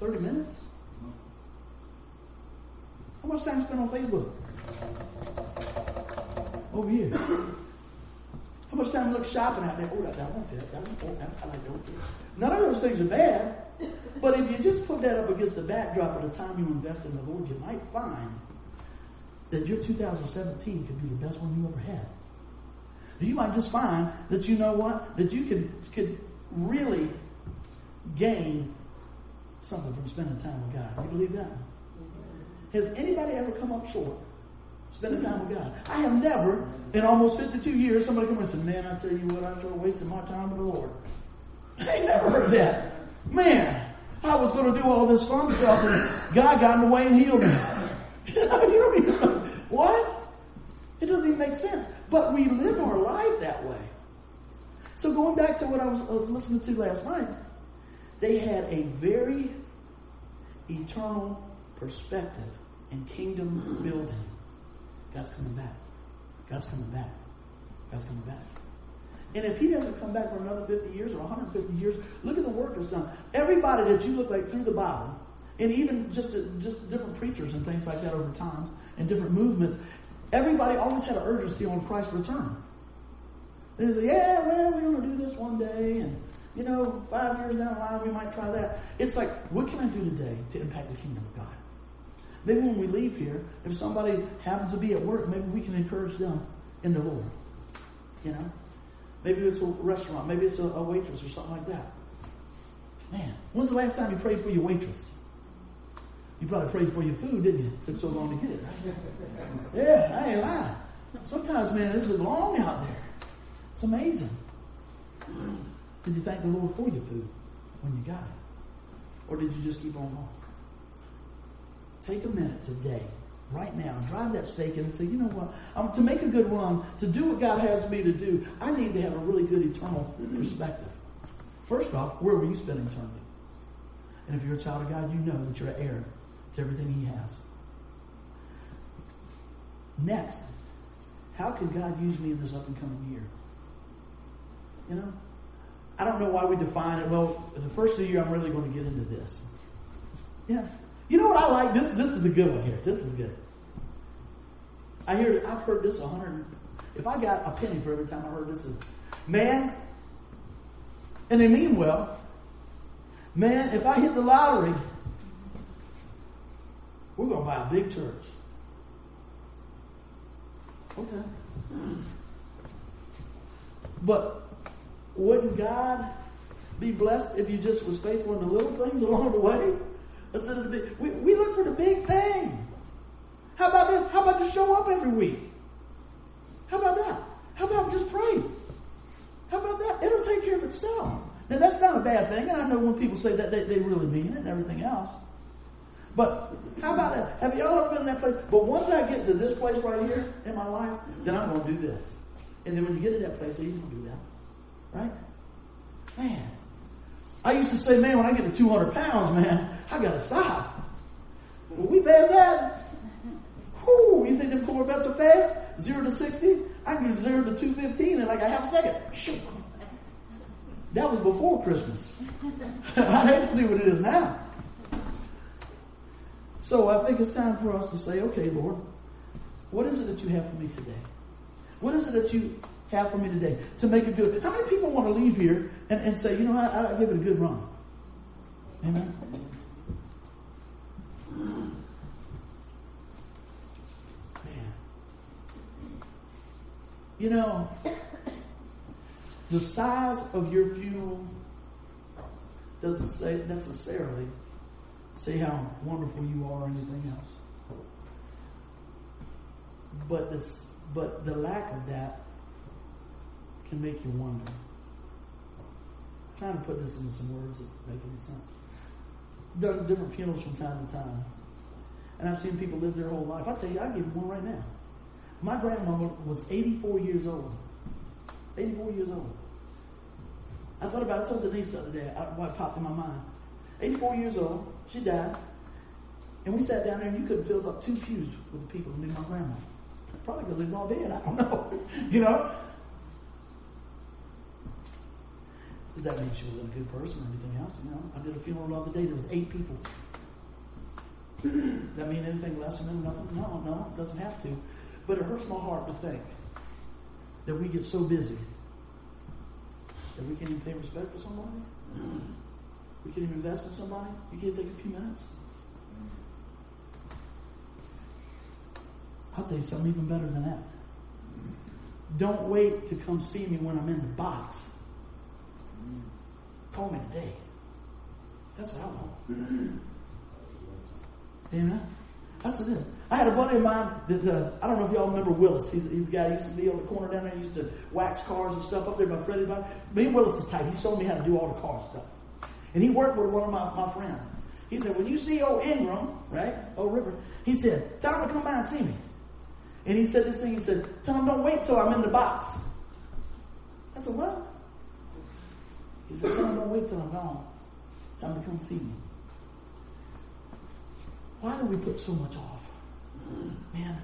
30 minutes. How much time you spend on Facebook? Over here. How much time you look shopping out there? Oh, that, that one fit. That one, oh, that's how I fit. None of those things are bad. But if you just put that up against the backdrop of the time you invest in the Lord, you might find that your 2017 could be the best one you ever had. You might just find that you know what? That you could, could really gain something from spending time with God. You believe that? Has anybody ever come up short spending time with God? I have never, in almost 52 years, somebody come and said, man, I tell you what, I sure wasted my time with the Lord. I ain't never heard that. Man, I was going to do all this fun stuff and God got in the way and healed me. you know, what? It doesn't even make sense. But we live our life that way. So going back to what I was, I was listening to last night, they had a very eternal perspective and kingdom building. God's coming back. God's coming back. God's coming back. And if he doesn't come back for another 50 years or 150 years, look at the work that's done. Everybody that you look like through the Bible, and even just uh, just different preachers and things like that over time, and different movements, everybody always had an urgency on Christ's return. They say, yeah, well, we're going to do this one day, and you know, five years down the line, we might try that. It's like, what can I do today to impact the kingdom of God? Maybe when we leave here, if somebody happens to be at work, maybe we can encourage them in the Lord. You know? Maybe it's a restaurant, maybe it's a, a waitress or something like that. Man, when's the last time you prayed for your waitress? You probably prayed for your food, didn't you? It took so long to get it, right? Yeah, I ain't lying. Sometimes, man, this is long out there. It's amazing. Did you thank the Lord for your food when you got it? Or did you just keep on going? Take a minute today, right now, drive that stake in and say, you know what? Um, to make a good run, to do what God has me to do, I need to have a really good eternal perspective. First off, where will you spend eternity? And if you're a child of God, you know that you're an heir to everything He has. Next, how can God use me in this up and coming year? You know? I don't know why we define it. Well, the first of the year, I'm really going to get into this. Yeah. You know what I like? This this is a good one here. This is good. I hear I've heard this a hundred. If I got a penny for every time I heard this, man, and they mean well. Man, if I hit the lottery, we're going to buy a big church. Okay. But wouldn't God be blessed if you just was faithful in the little things along the way? The we, we look for the big thing. How about this? How about just show up every week? How about that? How about just pray? How about that? It'll take care of itself. Now that's not a bad thing, and I know when people say that they, they really mean it and everything else. But how about that? Have y'all ever been in that place? But once I get to this place right here in my life, then I'm going to do this. And then when you get to that place, he's going to do that. Right? Man. I used to say, man, when I get to 200 pounds, man, I got to stop. Well, we bad that. Whoo, you think them Corvettes are fast? Zero to 60? I can do zero to 215 in like a half a second. That was before Christmas. I'd hate to see what it is now. So I think it's time for us to say, okay, Lord, what is it that you have for me today? What is it that you have for me today to make it good? How many people want to leave here and, and say, you know, I, I give it a good run? Amen. Man. You know, the size of your funeral doesn't say necessarily say how wonderful you are or anything else. But this, but the lack of that can make you wonder. I'm trying to put this into some words that make any sense. Done different funerals from time to time. And I've seen people live their whole life. I tell you, I give you one right now. My grandmother was 84 years old. 84 years old. I thought about it. I told Denise the other day what popped in my mind. 84 years old. She died. And we sat down there and you could filled up two pews with the people who knew my grandma. Probably because he's all dead. I don't know. you know? Does that mean she was a good person or anything else? Know? I did a funeral the other day. There was eight people. Does that mean anything less than nothing? No, no, it doesn't have to. But it hurts my heart to think that we get so busy that we can't even pay respect for somebody. We can't even invest in somebody. You can't take a few minutes. I'll tell you something even better than that. Don't wait to come see me when I'm in the box. Call me today. That's what I want. Amen. That's what it is. I had a buddy of mine that, uh, I don't know if y'all remember Willis. He's, he's guy who used to be on the corner down there. He used to wax cars and stuff up there by Freddie. Me and Willis is tight. He showed me how to do all the car stuff. And he worked with one of my, my friends. He said, when you see old Ingram, right, old River, he said, tell him to come by and see me. And he said this thing, he said, tell him don't wait till I'm in the box. I said, what? He said, "No, don't wait till I'm gone. Time to come see me." Um Why do we put so much off? Man,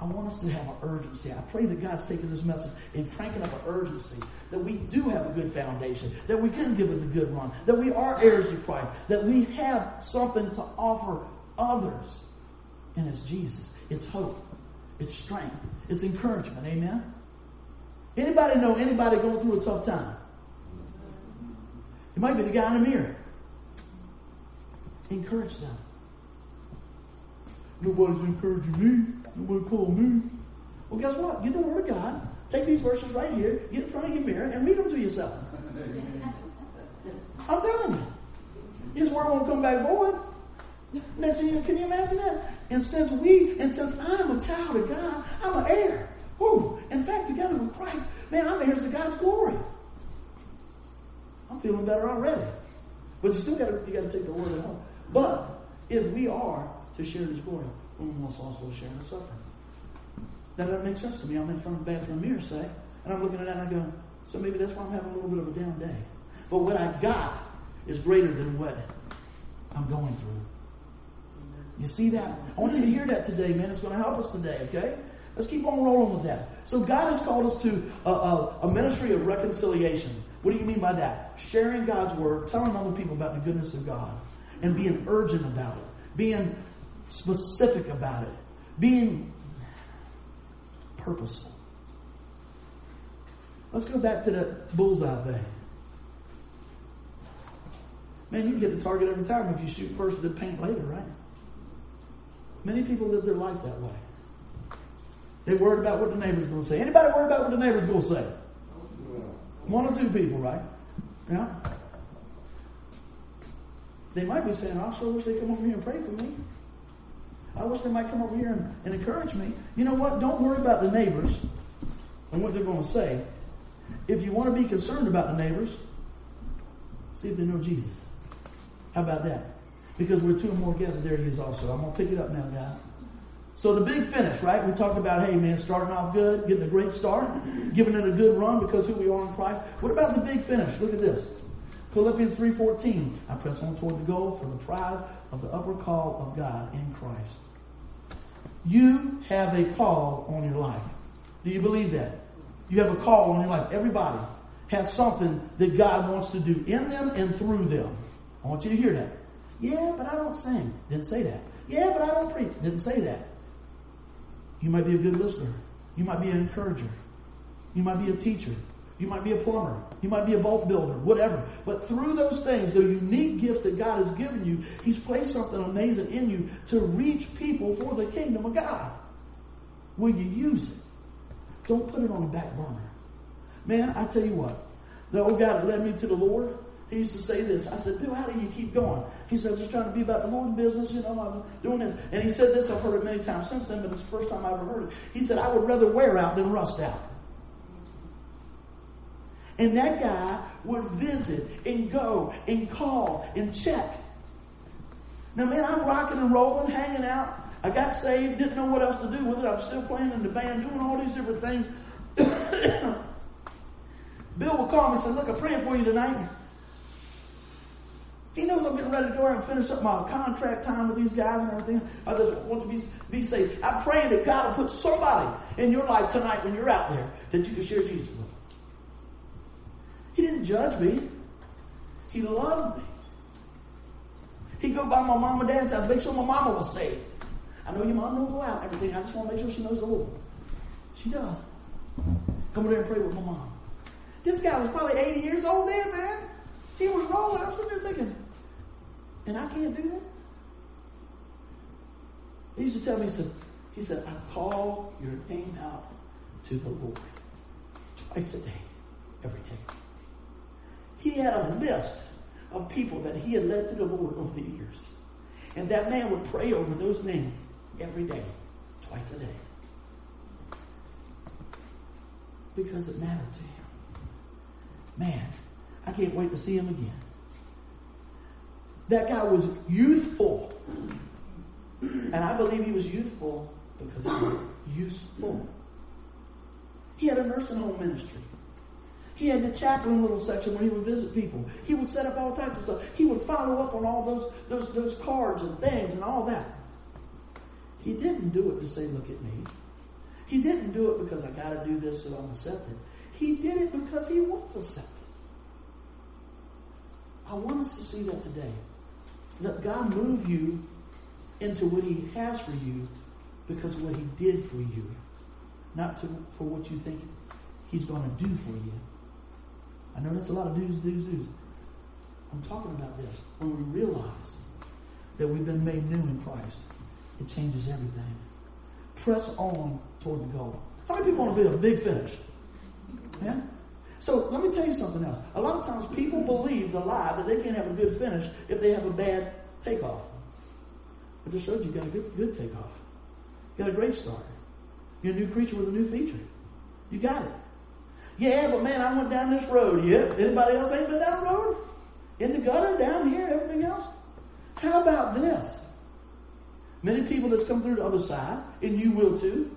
I want us to have an urgency. I pray that God's taking this message and cranking up an urgency that we do have a good foundation, that we can give it a good run, that we are heirs of Christ, that we have something to offer others. And it's Jesus. It's hope. It's strength. It's encouragement. Amen? Anybody know anybody going through a tough time? It might be the guy in the mirror. Encourage them. Nobody's encouraging me. Nobody call me. Well, guess what? Get the Word of God. Take these verses right here, get in front of your mirror, and read them to yourself. I'm telling you. His Word won't come back void. Next thing you, can you imagine that? And since we, and since I'm a child of God, I'm an heir. Who? In fact, together with Christ, man, I'm heirs of God's glory. I'm feeling better already. But you still gotta, you gotta take the word at home. But if we are to share His glory, we must also share His suffering. That doesn't make sense to me. I'm in front of the bathroom mirror, say, and I'm looking at that and I go, so maybe that's why I'm having a little bit of a down day. But what I got is greater than what I'm going through. You see that? I want you to hear that today, man. It's going to help us today, okay? Let's keep on rolling with that. So God has called us to a, a, a, ministry of reconciliation. What do you mean by that? Sharing God's word, telling other people about the goodness of God, and being urgent about it, being specific about it, being purposeful. Let's go back to the bullseye thing. Man, you get the target every time if you shoot first and paint later, right? Many people live their life that way. They're worried about what the neighbor's going to say. Anybody worried about what the neighbor's going to say? One or two people, right? Yeah. They might be saying, I sure wish they'd come over here and pray for me. I wish they might come over here and, and encourage me. You know what? Don't worry about the neighbors and what they're going to say. If you want to be concerned about the neighbors, see if they know Jesus. How about that? Because we're two or more gathered, there he is also. I'm going to pick it up now, guys. So the big finish, right? We talked about, hey man, starting off good, getting a great start, giving it a good run because who we are in Christ. What about the big finish? Look at this. Philippians 3.14. I press on toward the goal for the prize of the upper call of God in Christ. You have a call on your life. Do you believe that? You have a call on your life. Everybody has something that God wants to do in them and through them. I want you to hear that. Yeah, but I don't sing. Didn't say that. Yeah, but I don't preach. Didn't say that. You might be a good listener. You might be an encourager. You might be a teacher. You might be a plumber. You might be a boat builder, whatever. But through those things, the unique gift that God has given you, He's placed something amazing in you to reach people for the kingdom of God. Will you use it? Don't put it on the back burner. Man, I tell you what, the old guy that led me to the Lord, he used to say this. I said, Bill, how do you keep going? He said, I'm just trying to be about the Lord business, you know, I'm doing this. And he said this, I've heard it many times since then, but it's the first time I ever heard it. He said, I would rather wear out than rust out. And that guy would visit and go and call and check. Now, man, I'm rocking and rolling, hanging out. I got saved, didn't know what else to do with it. I'm still playing in the band, doing all these different things. Bill would call me and say, Look, I'm praying for you tonight. He knows I'm getting ready to go out and finish up my contract time with these guys and everything. I just want to be, be saved. I'm praying that God will put somebody in your life tonight when you're out there that you can share Jesus with. He didn't judge me. He loved me. He'd go by my mom and dad's house, make sure my mama was saved. I know your mom don't go out and everything. I just want to make sure she knows the Lord. She does. Come over there and pray with my mom. This guy was probably 80 years old then, man. He was rolling. I'm sitting there thinking, and I can't do that? He used to tell me, he said, he said, I call your name out to the Lord twice a day, every day. He had a list of people that he had led to the Lord over the years. And that man would pray over those names every day, twice a day. Because it mattered to him. Man, I can't wait to see him again. That guy was youthful. And I believe he was youthful because he was useful. He had a nursing home ministry. He had the chaplain little section where he would visit people. He would set up all types of stuff. He would follow up on all those, those, those cards and things and all that. He didn't do it to say, look at me. He didn't do it because I gotta do this so I'm accepted. He did it because he was accepted. I want us to see that today. Let God move you into what He has for you because what He did for you, not to, for what you think He's going to do for you. I know that's a lot of do's, do's, do's. I'm talking about this. When we realize that we've been made new in Christ, it changes everything. Press on toward the goal. How many people want to be a big finish? Yeah? So let me tell you something else. A lot of times people believe the lie that they can't have a good finish if they have a bad takeoff. I just showed you, you got a good, good takeoff. You got a great start. You're a new creature with a new feature. You got it. Yeah, but man, I went down this road. Yeah. Anybody else ain't been down the road? In the gutter, down here, everything else? How about this? Many people that's come through the other side, and you will too,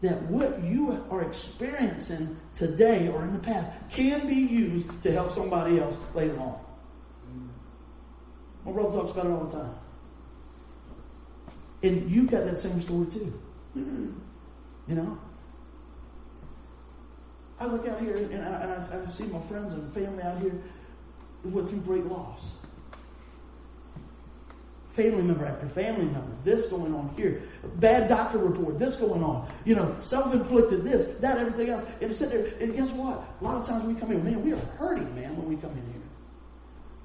that what you are experiencing today or in the past can be used to help somebody else later on. My brother talks about it all the time. And you've got that same story too. You know? I look out here and I, and I, I see my friends and family out here went through great loss family member after family member, this going on here, bad doctor report, this going on, you know, self-inflicted this, that, everything else. And sit there, and guess what? A lot of times we come in, man, we are hurting, man, when we come in here.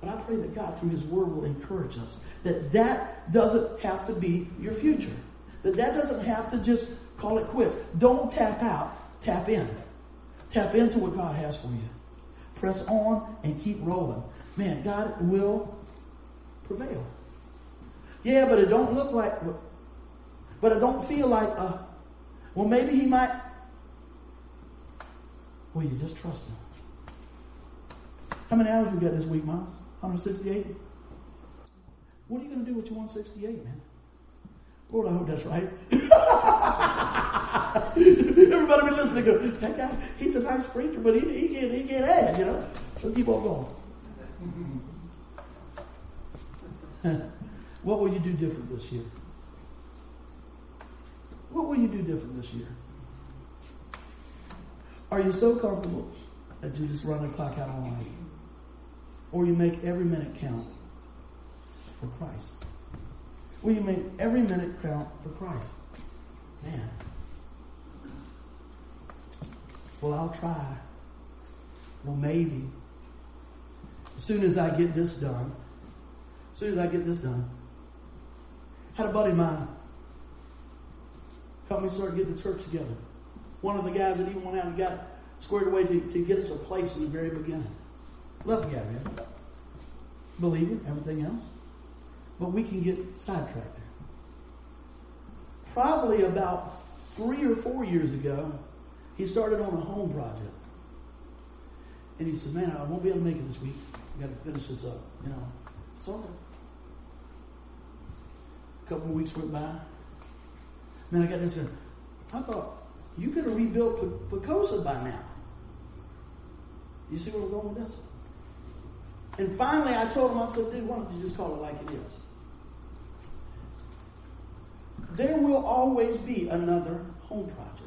But I pray that God, through His Word, will encourage us that that doesn't have to be your future. That that doesn't have to just call it quits. Don't tap out. Tap in. Tap into what God has for you. Press on and keep rolling. Man, God will prevail. Yeah, but it don't look like, but it don't feel like, uh, well, maybe he might. Well, you just trust him. How many hours we got this week, Miles? 168? What are you going to do with your 168, man? Lord, I hope that's right. Everybody be listening. Go, that guy, he's a nice preacher, but he, he can't he can't add, you know. Let's keep on going. What will you do different this year? What will you do different this year? Are you so comfortable that you just run the clock out on life? Or you make every minute count for Christ? Will you make every minute count for Christ? Man. Well, I'll try. Well, maybe. As soon as I get this done, as soon as I get this done, had a buddy of mine help me start getting the church together. One of the guys that even went out and got squared away to, to get us a place in the very beginning. Love the guy, man. Believer, everything else. But we can get sidetracked there. Probably about three or four years ago, he started on a home project. And he said, Man, I won't be able to make it this week. I got to finish this up. You know, it's okay. A couple of weeks went by. Then I got this. I thought, you could have rebuilt Pocosa by now. You see where I'm going with this? And finally, I told him, I said, dude, why don't you just call it like it is? There will always be another home project.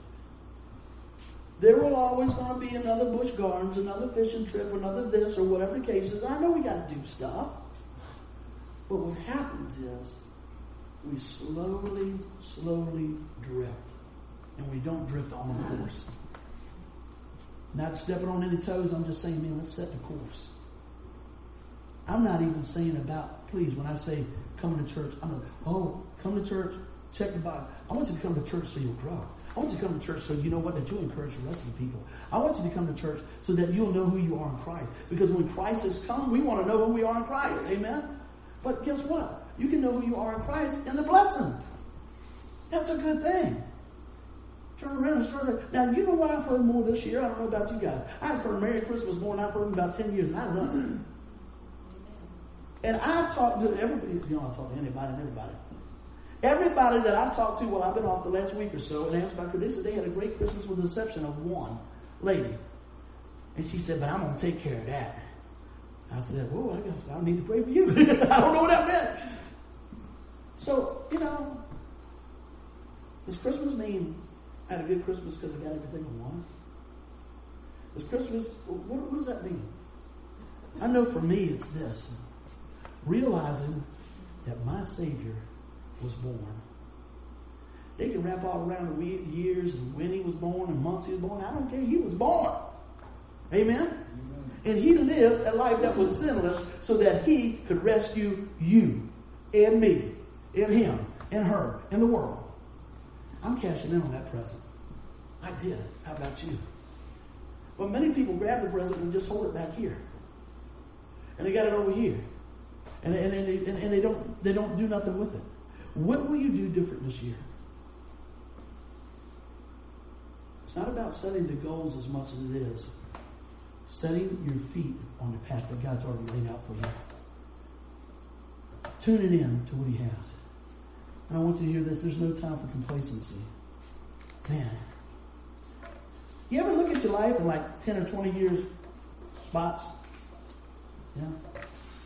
There will always going to be another Busch Gardens, another fishing trip, another this, or whatever the case is. I know we got to do stuff. But what happens is we slowly, slowly drift. And we don't drift on the course. Not stepping on any toes, I'm just saying, man, let's set the course. I'm not even saying about, please, when I say coming to church, I'm like, oh, come to church, check the Bible. I want you to come to church so you'll grow. I want you to come to church so you know what, that you'll encourage the rest of the people. I want you to come to church so that you'll know who you are in Christ. Because when Christ has come, we want to know who we are in Christ. Amen? But guess what? You can know who you are in Christ in the blessing. That's a good thing. Turn around and start there. Now, you know what I've heard more this year? I don't know about you guys. I've heard Merry Christmas more than I've heard in about 10 years, and I love it. And I've talked to everybody, you know, I talk to anybody and everybody. Everybody that I've talked to while I've been off the last week or so and asked about they they had a great Christmas with the exception of one. lady. And she said, but I'm going to take care of that. I said, well, I guess I need to pray for you. I don't know what that meant. So, you know, does Christmas mean I had a good Christmas because I got everything I wanted? Does Christmas, what, what does that mean? I know for me it's this realizing that my Savior was born. They can wrap all around the years and when he was born and months he was born. I don't care. He was born. Amen? Amen? And he lived a life that was sinless so that he could rescue you and me and him in her in the world. I'm cashing in on that present. I did. How about you? But many people grab the present and just hold it back here. And they got it over here. And, and, and, they, and, and they, don't, they don't do nothing with it. What will you do different this year? It's not about setting the goals as much as it is setting your feet on the path that God's already laid out for you. Tuning in to what He has. And I want you to hear this. There's no time for complacency. Man. You ever look at your life in like 10 or 20 years spots? Yeah.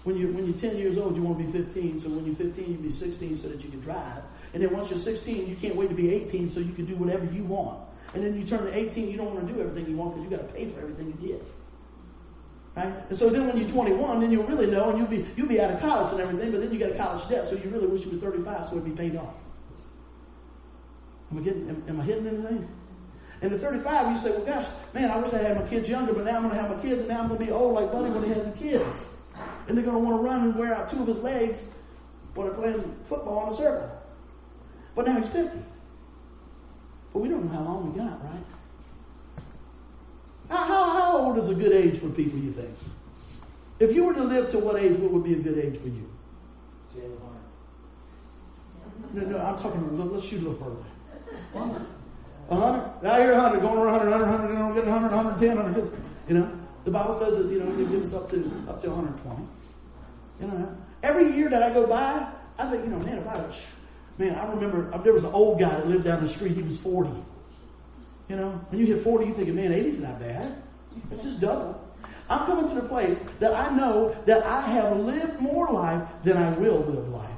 When you're, when you're 10 years old, you want to be 15. So when you're 15, you be 16 so that you can drive. And then once you're 16, you can't wait to be 18 so you can do whatever you want. And then you turn to 18, you don't want to do everything you want because you got to pay for everything you did. Right? And so then when you're 21, then you'll really know and you'll be, you'll be out of college and everything, but then you got a college debt, so you really wish you were 35 so it'd be paid off. Am I getting, am, am I hitting anything? And the 35, you say, well, gosh, man, I wish I had my kids younger, but now I'm going to have my kids, and now I'm going to be old like Buddy when he has the kids. And they're going to want to run and wear out two of his legs while they're playing football on the circle. But now he's 50. But we don't know how long we got, right? How, how, how old is a good age for people, you think? If you were to live to what age, what would be a good age for you? No, no, I'm talking, let's shoot a little further. 100? I hear 100, going around 100, 100, 100, 100, 100, 110, 150. You know, the Bible says that, you know, He gives up to, up to 120. You know, every year that I go by, I think, you know, man, if I, man, I remember, there was an old guy that lived down the street, he was 40. You know, when you hit 40, you're thinking, man, 80's not bad. It's just double. I'm coming to the place that I know that I have lived more life than I will live life.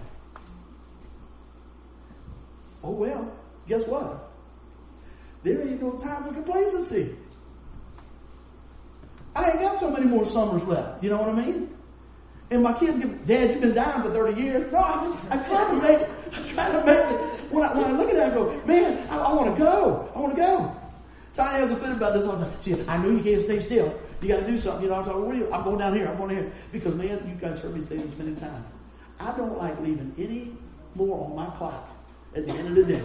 Oh well, guess what? There ain't no time for complacency. I ain't got so many more summers left. You know what I mean? And my kids get, Dad, you've been dying for 30 years. No, I just, I try to make. I try to make it. When I, when I look at that, I go, man, I, I want to go. I want to go. Tanya has a fit about this the time. She I know you can't stay still. You got to do something. You know, I'm talking, what are you? I'm going down here. I'm going here. Because, man, you guys heard me say this many times. I don't like leaving any more on my clock at the end of the day.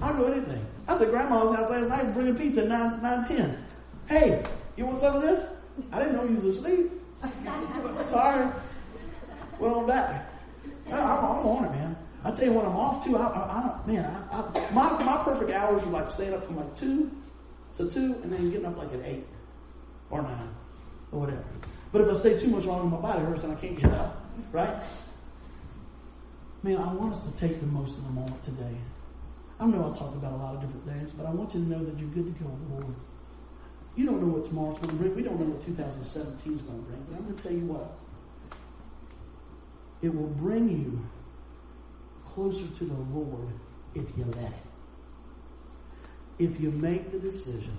I'll do anything. I was at grandma's house last night bringing pizza at 9, 9 10. Hey, you want some of this? I didn't know you was asleep. Sorry. Went on back. I'm, I'm on it, man. I tell you what, I'm off too. I, I, I man, I, I, my my perfect hours are like staying up from like two to two, and then getting up like at eight or nine or whatever. But if I stay too much longer, my body hurts and I can't get up. Right? Man, I want us to take the most of the moment today. I know I talked about a lot of different things, but I want you to know that you're good to go Lord. You don't know what tomorrow's going to bring. We don't know what 2017 is going to bring. But I'm going to tell you what. It will bring you closer to the Lord if you let it. If you make the decision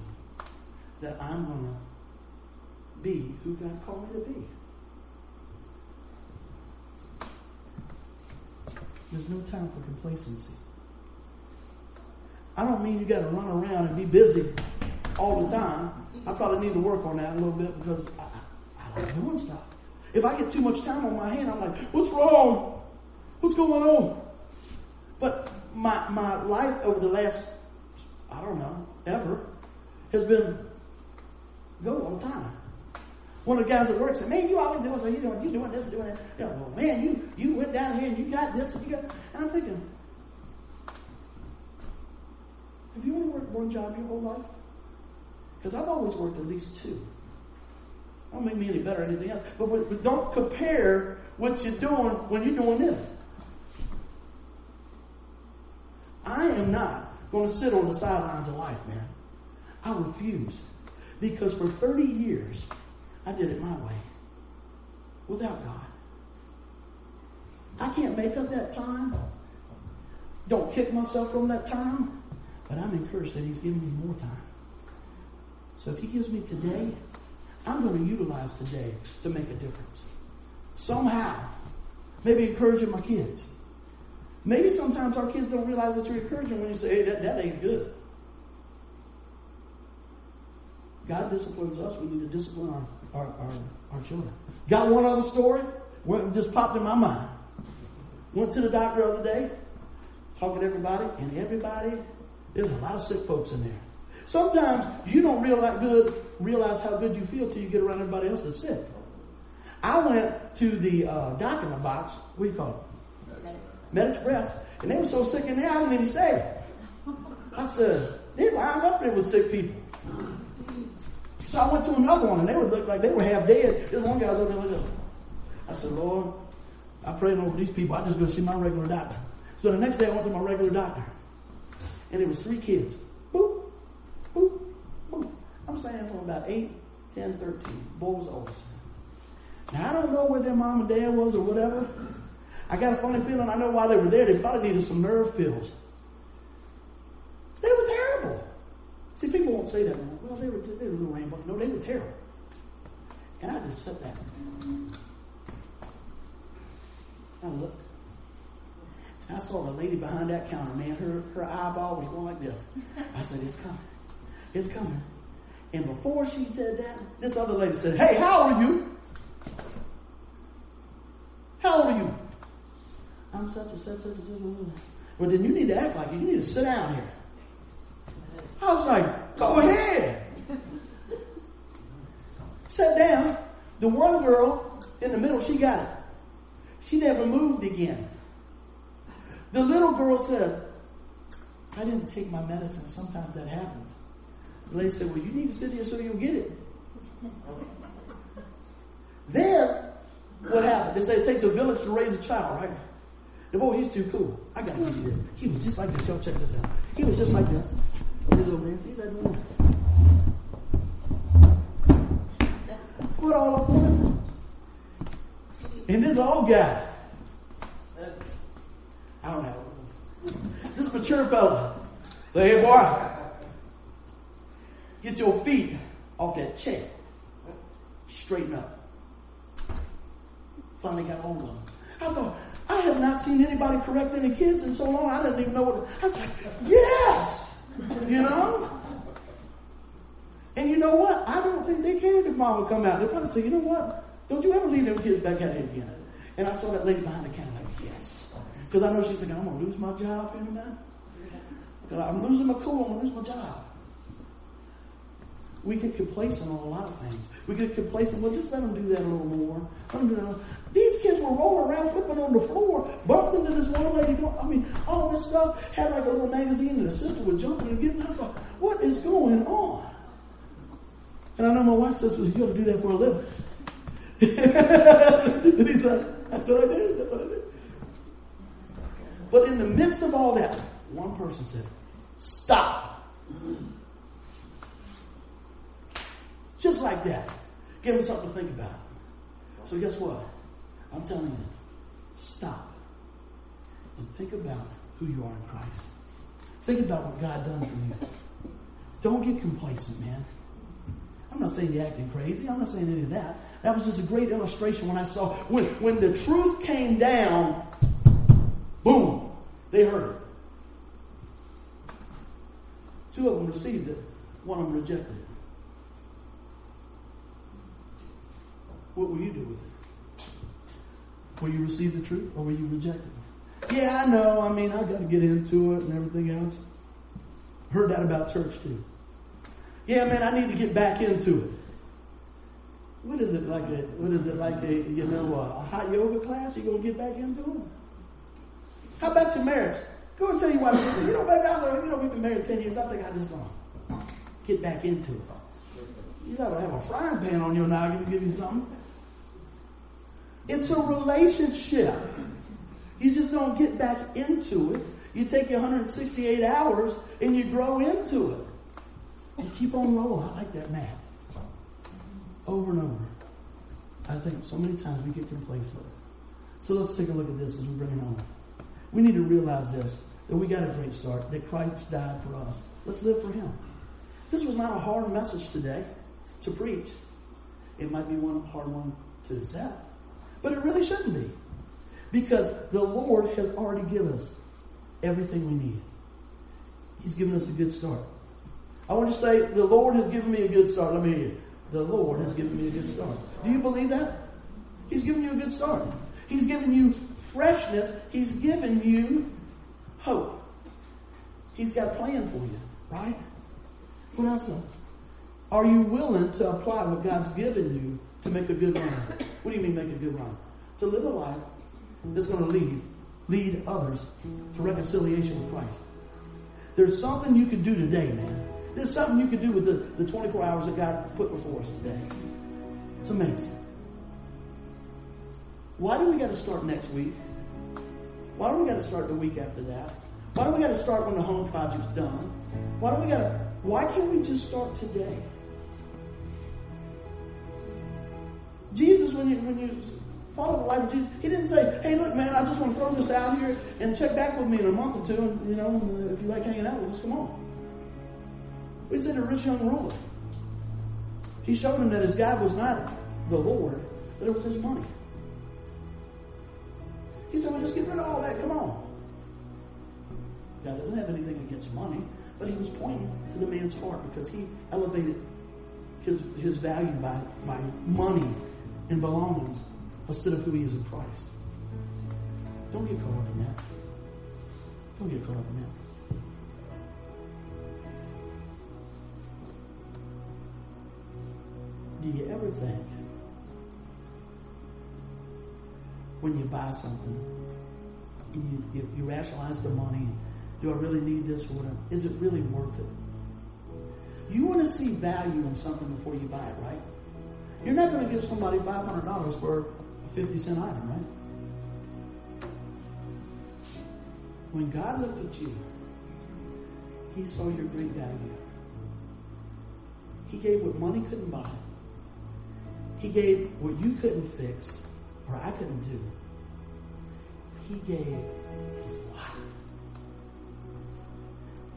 that I'm going to be who God called me to be. There's no time for complacency. I don't mean you got to run around and be busy all the time. I probably need to work on that a little bit because I, I like doing stuff. If I get too much time on my hand, I'm like, what's wrong? What's going on? But my, my life over the last, I don't know, ever, has been go all the time. One of the guys at work said, man, you always doing so you doing, you doing this and doing that. You know, well, man, you, you went down here and you got this and you got, and I'm thinking, have you only worked one job your whole life? Because I've always worked at least two. Don't make me any better anything else. But, but don't compare what you're doing when you're doing this. I am not going to sit on the sidelines of life, man. I refuse. Because for 30 years, I did it my way. Without God. I can't make up that time. Don't kick myself from that time. But I'm encouraged that He's giving me more time. So if He gives me today, I'm going to utilize today to make a difference. Somehow. Maybe encouraging my kids. Maybe sometimes our kids don't realize that you're encouraging when you say, hey, that, that ain't good. God disciplines us. We need to discipline our, our, our, our children. Got one other story? What just popped in my mind. Went to the doctor the other day, talking to everybody, and everybody, there's a lot of sick folks in there. Sometimes you don't realize good, realize how good you feel till you get around everybody else that's sick. I went to the uh, doc in the box. What do you call it? Med Express, and they were so sick in there I didn't even stay. I said they lined up there with sick people. So I went to another one, and they would look like they were half dead. This one guy was over there. I said, Lord, I prayed over these people. I just go see my regular doctor. So the next day I went to my regular doctor, and it was three kids. Boop, boop, boop. I'm saying from about 8, 10, 13. Boy was oldest. Now I don't know where their mom and dad was or whatever. I got a funny feeling I know why they were there. They probably needed some nerve pills. They were terrible. See, people won't say that. Well, they were, they were little rainbow. No, they were terrible. And I just sat back. I looked. And I saw the lady behind that counter, man. Her, her eyeball was going like this. I said, it's coming. It's coming. And before she said that, this other lady said, hey, how are you? How old are you? I'm such and such, such and such. Well, then you need to act like it. You need to sit down here. I was like, go ahead. Sat down. The one girl in the middle, she got it. She never moved again. The little girl said, I didn't take my medicine. Sometimes that happens. The lady said, Well, you need to sit here so you'll get it. then, what happened? They say it takes a village to raise a child, right? The boy, he's too cool. I gotta give you this. He was just like this. Y'all check this out. He was just like this. He's over there. He's like Foot all up on. And this old guy. I don't know. This mature fella. Say, hey boy, get your feet off that chair. Straighten up. Finally got hold of. I thought, I have not seen anybody correct any kids in so long. I didn't even know what. I was like, yes, you know. And you know what? I don't think they cared if mom would come out. They probably say, you know what? Don't you ever leave them kids back out here again. And I saw that lady behind the counter, like, yes, because I know she's thinking, I'm gonna lose my job here in a minute. I'm losing my cool, I'm gonna lose my job. We get complacent on a lot of things. We get complacent. Well, just let them do that a little more. Let them do that. These kids were rolling around, flipping on the floor, bumped into this one lady. I mean, all this stuff had like a little magazine, and the sister was jumping and getting. I thought, what is going on? And I know my wife says, "Well, you got to do that for a living." and he's like, "That's what I do. That's what I do." But in the midst of all that, one person said, "Stop." Just like that. Give them something to think about. So guess what? I'm telling you, stop and think about who you are in Christ. Think about what God done for you. Don't get complacent, man. I'm not saying you're acting crazy. I'm not saying any of that. That was just a great illustration when I saw when when the truth came down, boom, they heard it. Two of them received it, one of them rejected it. What will you do with it? Will you receive the truth or will you reject it? Yeah, I know. I mean, I got to get into it and everything else. Heard that about church too. Yeah, man, I need to get back into it. What is it like? A, what is it like? A you know a, hot yoga class? You gonna get back into it? How about your marriage? Go and tell your wife. You know, baby, I you know, we've been married ten years. I think I just gonna get back into it. You gotta have a frying pan on your noggin to give you something. It's a relationship. You just don't get back into it. You take your 168 hours and you grow into it. You keep on rolling. I like that math. over and over. I think so many times we get complacent. So let's take a look at this as we bring it on. We need to realize this, that we got a great start, that Christ died for us. Let's live for Him. This was not a hard message today to preach. It might be one hard one to accept, but it really shouldn't be. Because the Lord has already given us everything we need. He's given us a good start. I want to say, the Lord has given me a good start. Let me hear you. The Lord has given me a good start. Do you believe that? He's given you a good start. He's given you freshness. He's given you hope. He's got a plan for you, right? What else? Are you willing to apply what God's given you to make a good run? What do you mean make a good run? To live a life that's going to lead, lead others to reconciliation with Christ. There's something you can do today, man. There's something you can do with the, the 24 hours that God put before us today. It's amazing. Why do we got to start next week? Why do we got to start the week after that? Why do we got to start when the home project's done? Why do we got to, why can't we just start today? When you, when you follow the life of Jesus, he didn't say, hey, look, man, I just want to throw this out here and check back with me in a month or two, and, you know, uh, if you like hanging out with us, come on. He said a rich young ruler. He showed him that his God was not the Lord, but it was his money. He said, well, just get rid of all that. Come on. God doesn't have anything against money, but he was pointing to the man's heart because he elevated his, his value by, by money and belongings instead of who he is in Christ. Don't get caught up in that. Don't get caught up in that. Do you ever think when you buy something, you, you, you rationalize the money, do I really need this or? Is it really worth it? You want to see value in something before you buy it, right? You're not going to give somebody $500 for a 50 cent item, right? When God looked at you, He saw your great value. He gave what money couldn't buy. He gave what you couldn't fix or I couldn't do. He gave His life.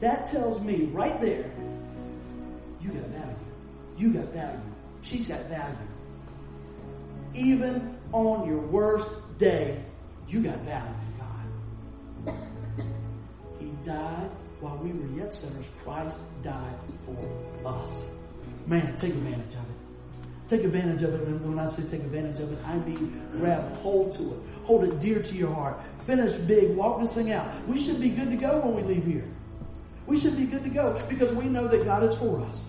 That tells me right there, you got value. You got value. She's got value. Even on your worst day, you got value to God. He died while we were yet sinners. Christ died for us. Man, take advantage of it. Take advantage of it. And when I say take advantage of it, I mean grab hold to it. Hold it dear to your heart. Finish big. Walk this thing out. We should be good to go when we leave here. We should be good to go because we know that God is for us.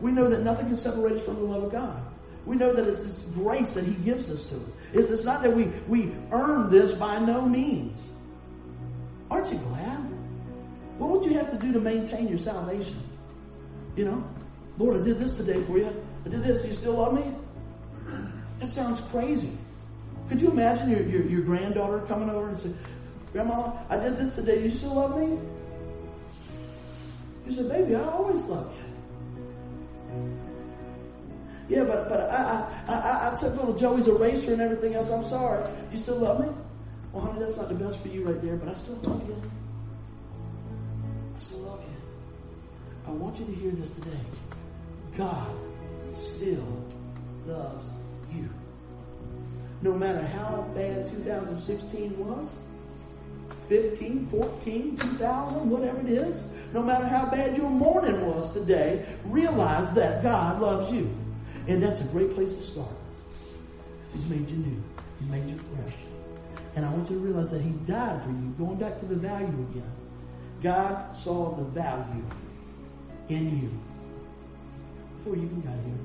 We know that nothing can separate us from the love of God. We know that it's this grace that He gives us to us. It's, it's not that we, we earn this by no means. Aren't you glad? What would you have to do to maintain your salvation? You know, Lord, I did this today for you. I did this. Do you still love me? That sounds crazy. Could you imagine your, your, your granddaughter coming over and saying, Grandma, I did this today. Do you still love me? You said, baby, I always love you. Yeah, but but I I, I, I took little Joey's eraser and everything else. I'm sorry. You still love me? Well, honey, that's not the best for you right there, but I still love you. I still love you. I want you to hear this today. God still loves you. No matter how bad 2016 was, 15, 14, 2000, whatever it is, no matter how bad your morning was today, realize that God loves you. And that's a great place to start. He's made you new. He's made you fresh. And I want you to realize that He died for you. Going back to the value again. God saw the value in you before you even got here.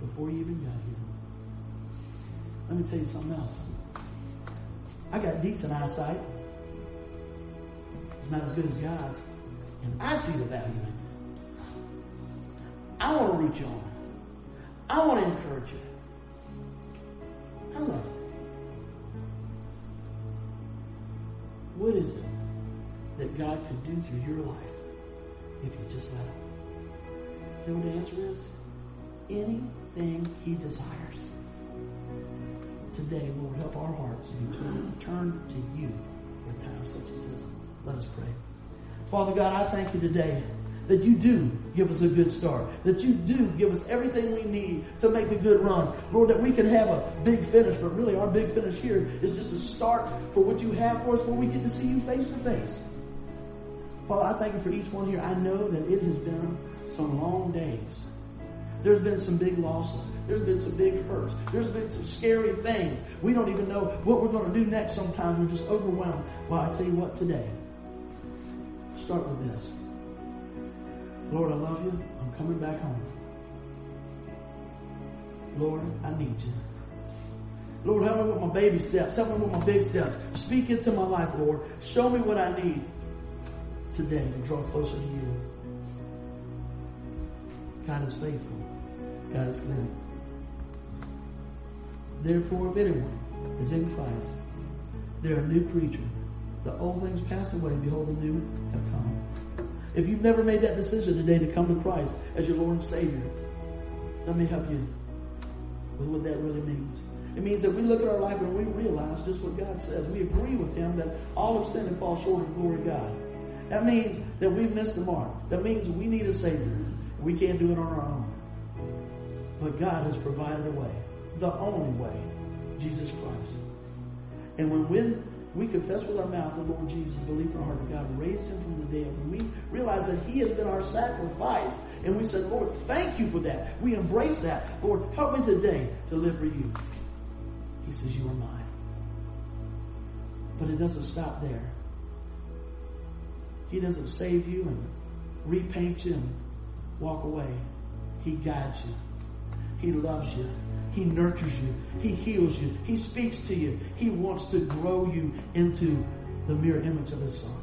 Before you even got here. Let me tell you something else. I got decent eyesight. It's not as good as God's. And I see the value in it. I want to you on. I want to encourage you. I love you. What is it that God could do through your life if you just let Him? You know what the answer is? anything He desires. Today, Lord, help our hearts to turned to you in times such as this. Let us pray. Father God, I thank you today that you do give us a good start, that you do give us everything we need to make a good run. Lord, that we can have a big finish, but really our big finish here is just a start for what you have for us where we get to see you face to face. Father, I thank you for each one here. I know that it has been some long days. There's been some big losses. There's been some big hurts. There's been some scary things. We don't even know what we're going to do next sometimes. We're just overwhelmed. Well, I tell you what today. Start with this. Lord, I love you. I'm coming back home. Lord, I need you. Lord, help me with my baby steps. Help me with my big steps. Speak into my life, Lord. Show me what I need today to draw closer to you. God is faithful. God is good. Therefore, if anyone is in Christ, they're a new creature. The old things passed away. Behold, the new have come. If you've never made that decision today to come to Christ as your Lord and Savior, let me help you with what that really means. It means that we look at our life and we realize just what God says. We agree with Him that all of sin and fall short of glory God. That means that we've missed the mark. That means we need a Savior. We can't do it on our own. But God has provided a way. The only way. Jesus Christ. And when, when we confess with our mouth the Lord Jesus, believe in our heart that God raised him from the dead, when we realize that he has been our sacrifice, and we said, Lord, thank you for that. We embrace that. Lord, help me today to live for you. He says, you are mine. But it doesn't stop there. He doesn't save you and repaint you and walk away. He guides you. He loves you. He nurtures you. He heals you. He speaks to you. He wants to grow you into the mirror image of His Son.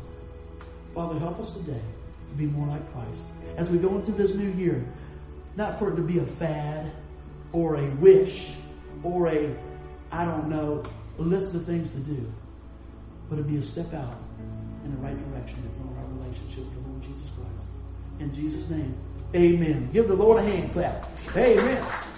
Father, help us today to be more like Christ. As we go into this new year, not for it to be a fad or a wish or a, I don't know, list of things to do, but to be a step out in the right direction to grow our relationship with the Lord Jesus Christ. In Jesus' name, amen. Give the Lord a hand clap. Amen.